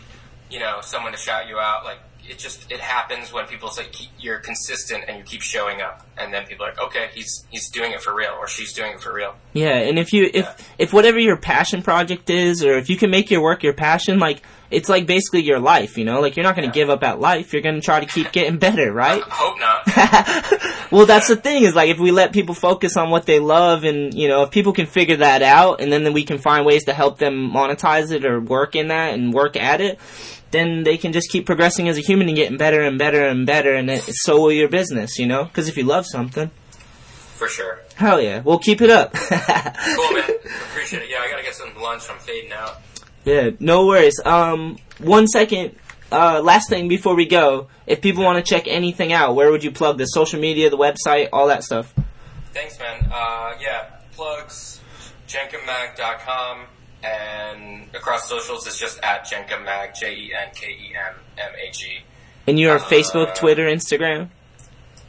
you know, someone to shout you out. Like it just it happens when people say keep, you're consistent and you keep showing up, and then people are like, okay, he's he's doing it for real, or she's doing it for real. yeah, and if you if if whatever your passion project is, or if you can make your work your passion, like it's like basically your life, you know. Like you're not going to give up at life. You're going to try to keep getting [LAUGHS] better, right? I hope not. [LAUGHS] well, that's the thing is like if we let people focus on what they love, and you know, if people can figure that out, and then, then we can find ways to help them monetize it or work in that and work at it, then they can just keep progressing as a human and getting better and better and better, and it, so will your business, you know? Because if you love something, for sure. hell yeah, well keep it up. Cool, man. [LAUGHS] Appreciate it. Yeah, I gotta get some lunch. I'm fading out. yeah, no worries. Um, one second. Uh, last thing before we go, if people want to check anything out, where would you plug the social media, the website, all that stuff? Thanks, man. Uh, yeah, plugs, jenkemmag.com, and across socials it's just at jenkemmag, J E N K E M M A G. And you're Uh, Facebook, Twitter, Instagram.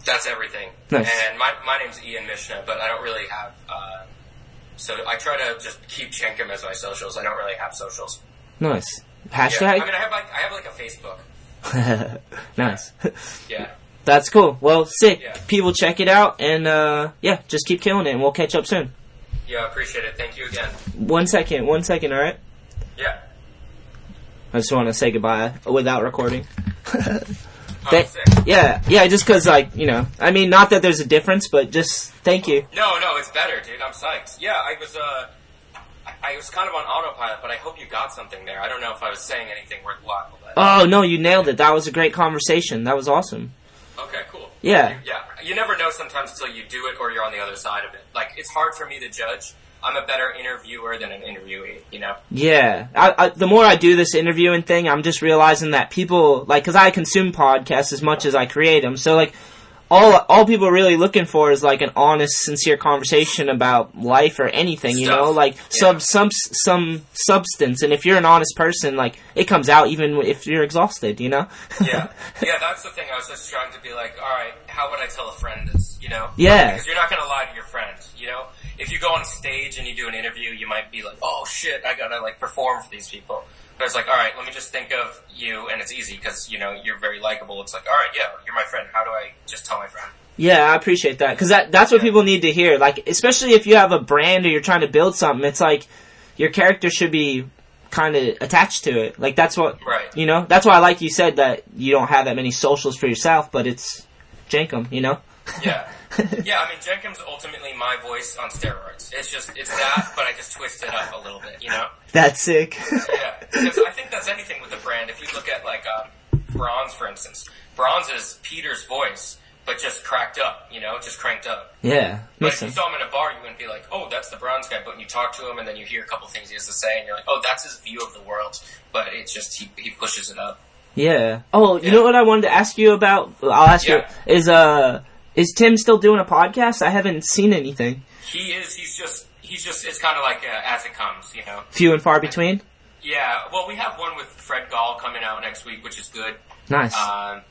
That's everything. Nice. And my, my name's Ian Michna, but I don't really have, uh, so I try to just keep Jenkem as my socials. I don't really have socials. Nice. Yeah. Hashtag. I mean, I have like, I have like a Facebook. [LAUGHS] nice. [LAUGHS] Yeah. That's cool. Well, sick. Yeah. People check it out, and uh, yeah, just keep killing it, and we'll catch up soon. Yeah, I appreciate it. Thank you again. One second, one second, all right? Yeah. I just want to say goodbye without recording. [LAUGHS] Oh, Thank- sick. yeah, yeah, just because, like, you know, I mean, not that there's a difference, but just thank you. No, no, it's better, dude. I'm psyched. Yeah, I was, uh, I, I was kind of on autopilot, but I hope you got something there. I don't know if I was saying anything worthwhile, but. Oh, no, you nailed it. That was a great conversation. That was awesome. Okay, cool. Yeah. Yeah, you never know sometimes until you do it or you're on the other side of it. Like, it's hard for me to judge. I'm a better interviewer than an interviewee, you know? Yeah, I, I, the more I do this interviewing thing, I'm just realizing that people like because I consume podcasts as much as I create them. So like, all all people are really looking for is like an honest, sincere conversation about life or anything. You know, like Yeah. some some some substance. And if you're an honest person, like it comes out even if you're exhausted. You know. Yeah. Yeah, [LAUGHS] that's the thing. I was just trying to be like, alright, how would I tell a friend this, you know? Yeah. Because you're not gonna lie to your friends, you know? If you go on stage and you do an interview, you might be like, oh shit, I gotta like perform for these people. But it's like, alright, let me just think of you, and it's easy because, you know, you're very likable. It's like, alright, yeah, you're my friend. How do I just tell my friend? Yeah, I appreciate that because that that's what people need to hear. Like, especially if you have a brand or you're trying to build something, it's like your character should be kind of attached to it. Like that's what Right. you know. That's why I like you said that you don't have that many socials for yourself, but it's Jenkem, you know. Yeah. [LAUGHS] yeah, I mean, Jenkem's ultimately my voice on steroids. It's just, it's that, but I just twist it up a little bit, you know? That's sick. Yeah, because I think that's anything with the brand. If you look at like um, Bronze, for instance, Bronze is Peter's voice, but just cracked up. You know, just cranked up. yeah, But makes if you sense. saw him in a bar, you wouldn't be like, "Oh, that's the Bronze guy." But when you talk to him, and then you hear a couple things he has to say, and you're like, "Oh, that's his view of the world." But it's just he he pushes it up. Yeah. Oh, you know what I wanted to ask you about? I'll ask Yeah. you. Is uh, is Tim still doing a podcast? I haven't seen anything. He is. He's just. He's just. It's kind of like uh, as it comes, you know. Few and far between. Yeah. Well, we have one with Fred Gall coming out next week, which is good. Nice. Um,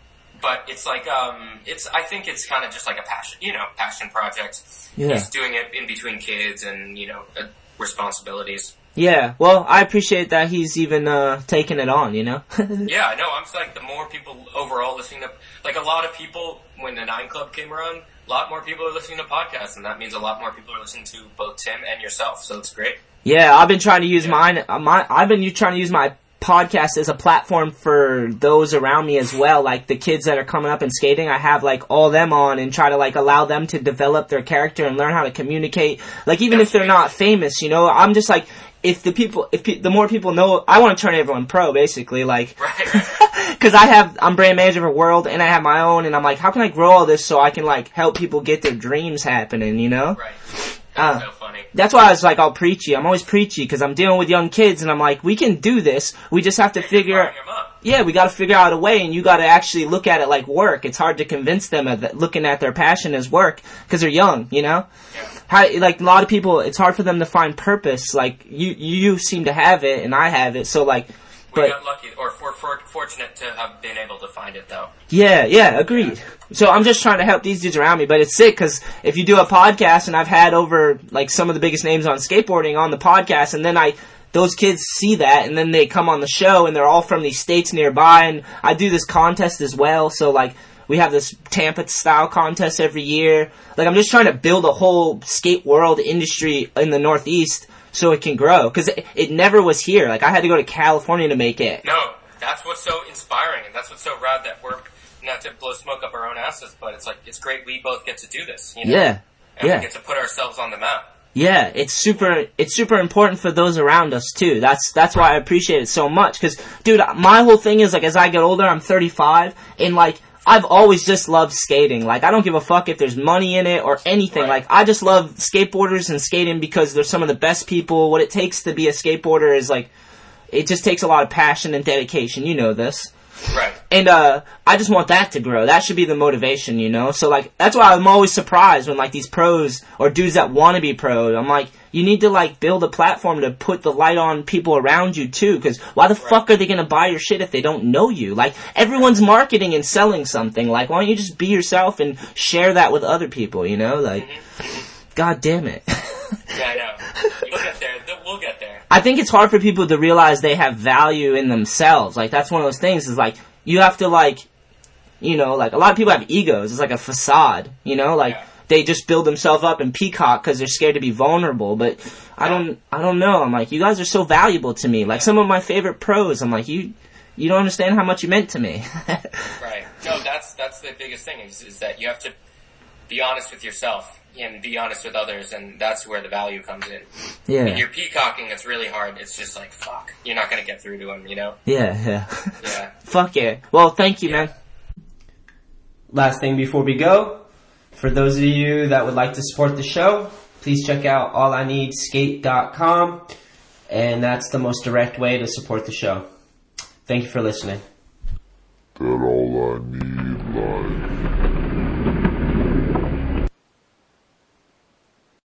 but it's like um, it's. I think it's kind of just like a passion, you know, passion project. Yeah. He's doing it in between kids and you know uh, responsibilities. Yeah. Well, I appreciate that he's even uh taking it on. You know. [LAUGHS] yeah, I know. I'm just like the more people overall listening to, like a lot of people when the Nine Club came around, a lot more people are listening to podcasts, and that means a lot more people are listening to both Tim and yourself. So it's great. Yeah, I've been trying to use mine. uh, My I've been trying to use my podcast as a platform for those around me as well. Like the kids that are coming up and skating, I have like all them on and try to like allow them to develop their character and learn how to communicate. Like even if they're not famous, you know, I'm just like. If the people, if pe- the more people know, I want to turn everyone pro, basically, like, because [LAUGHS] I have, I'm brand manager for world, and I have my own, and I'm like, how can I grow all this so I can like help people get their dreams happening, you know? Right. Uh, so funny. That's why I was like all preachy. I'm always preachy because I'm dealing with young kids, and I'm like, we can do this. We just have to figure. Yeah, we got to figure out a way, and you got to actually look at it like work. It's hard to convince them of that, looking at their passion as work because they're young, you know. How like a lot of people, it's hard for them to find purpose. Like you, you seem to have it, and I have it. So like, We but got lucky, or for, for, fortunate to have been able to find it though. Yeah, yeah, agreed. So I'm just trying to help these dudes around me, but it's sick because if you do a podcast and I've had over like some of the biggest names on skateboarding on the podcast, and then I those kids see that and then they come on the show and they're all from these states nearby, and I do this contest as well. So like we have this Tampa style contest every year. Like I'm just trying to build a whole skate world industry in the Northeast so it can grow because it, it never was here. Like I had to go to California to make it. No, that's what's so inspiring, and that's what's so rad that we're not to blow smoke up our own asses, but it's like it's great we both get to do this. You know? Yeah, and yeah. we get to put ourselves on the map. Yeah, it's super. It's super important for those around us too. That's that's why I appreciate it so much. Because, dude, my whole thing is like, as I get older, I'm 35, and like, I've always just loved skating. Like, I don't give a fuck if there's money in it or anything. Like, I just love skateboarders and skating because they're some of the best people. What it takes to be a skateboarder is like, it just takes a lot of passion and dedication. You know this. Right. And uh I just want that to grow. That should be the motivation, you know? So like that's why I'm always surprised when like these pros or dudes that want to be pro, I'm like you need to like build a platform to put the light on people around you too cuz why the fuck are they going to buy your shit if they don't know you? Like everyone's marketing and selling something. Like why don't you just be yourself and share that with other people, you know? Like god damn it. Yeah, I know. We'll get there. Th- We'll get there. I think it's hard for people to realize they have value in themselves. Like that's one of those things is like you have to like you know, like a lot of people have egos. It's like a facade, you know, like they just build themselves up and peacock because they're scared to be vulnerable. But I don't, I don't know. I'm like, you guys are so valuable to me. Like some of my favorite pros, I'm like, you, you don't understand how much you meant to me. Right. No, that's that's the biggest thing is, is that you have to be honest with yourself and be honest with others, and that's where the value comes in. Yeah. When you're peacocking, it's really hard. It's just like fuck, you're not gonna get through to them, you know. yeah, yeah. [LAUGHS] Yeah. Fuck yeah. Well, thank you, man. Last thing before we go, for those of you that would like to support the show, please check out allineedskate.com, and that's the most direct way to support the show. Thank you for listening. That all I need, like.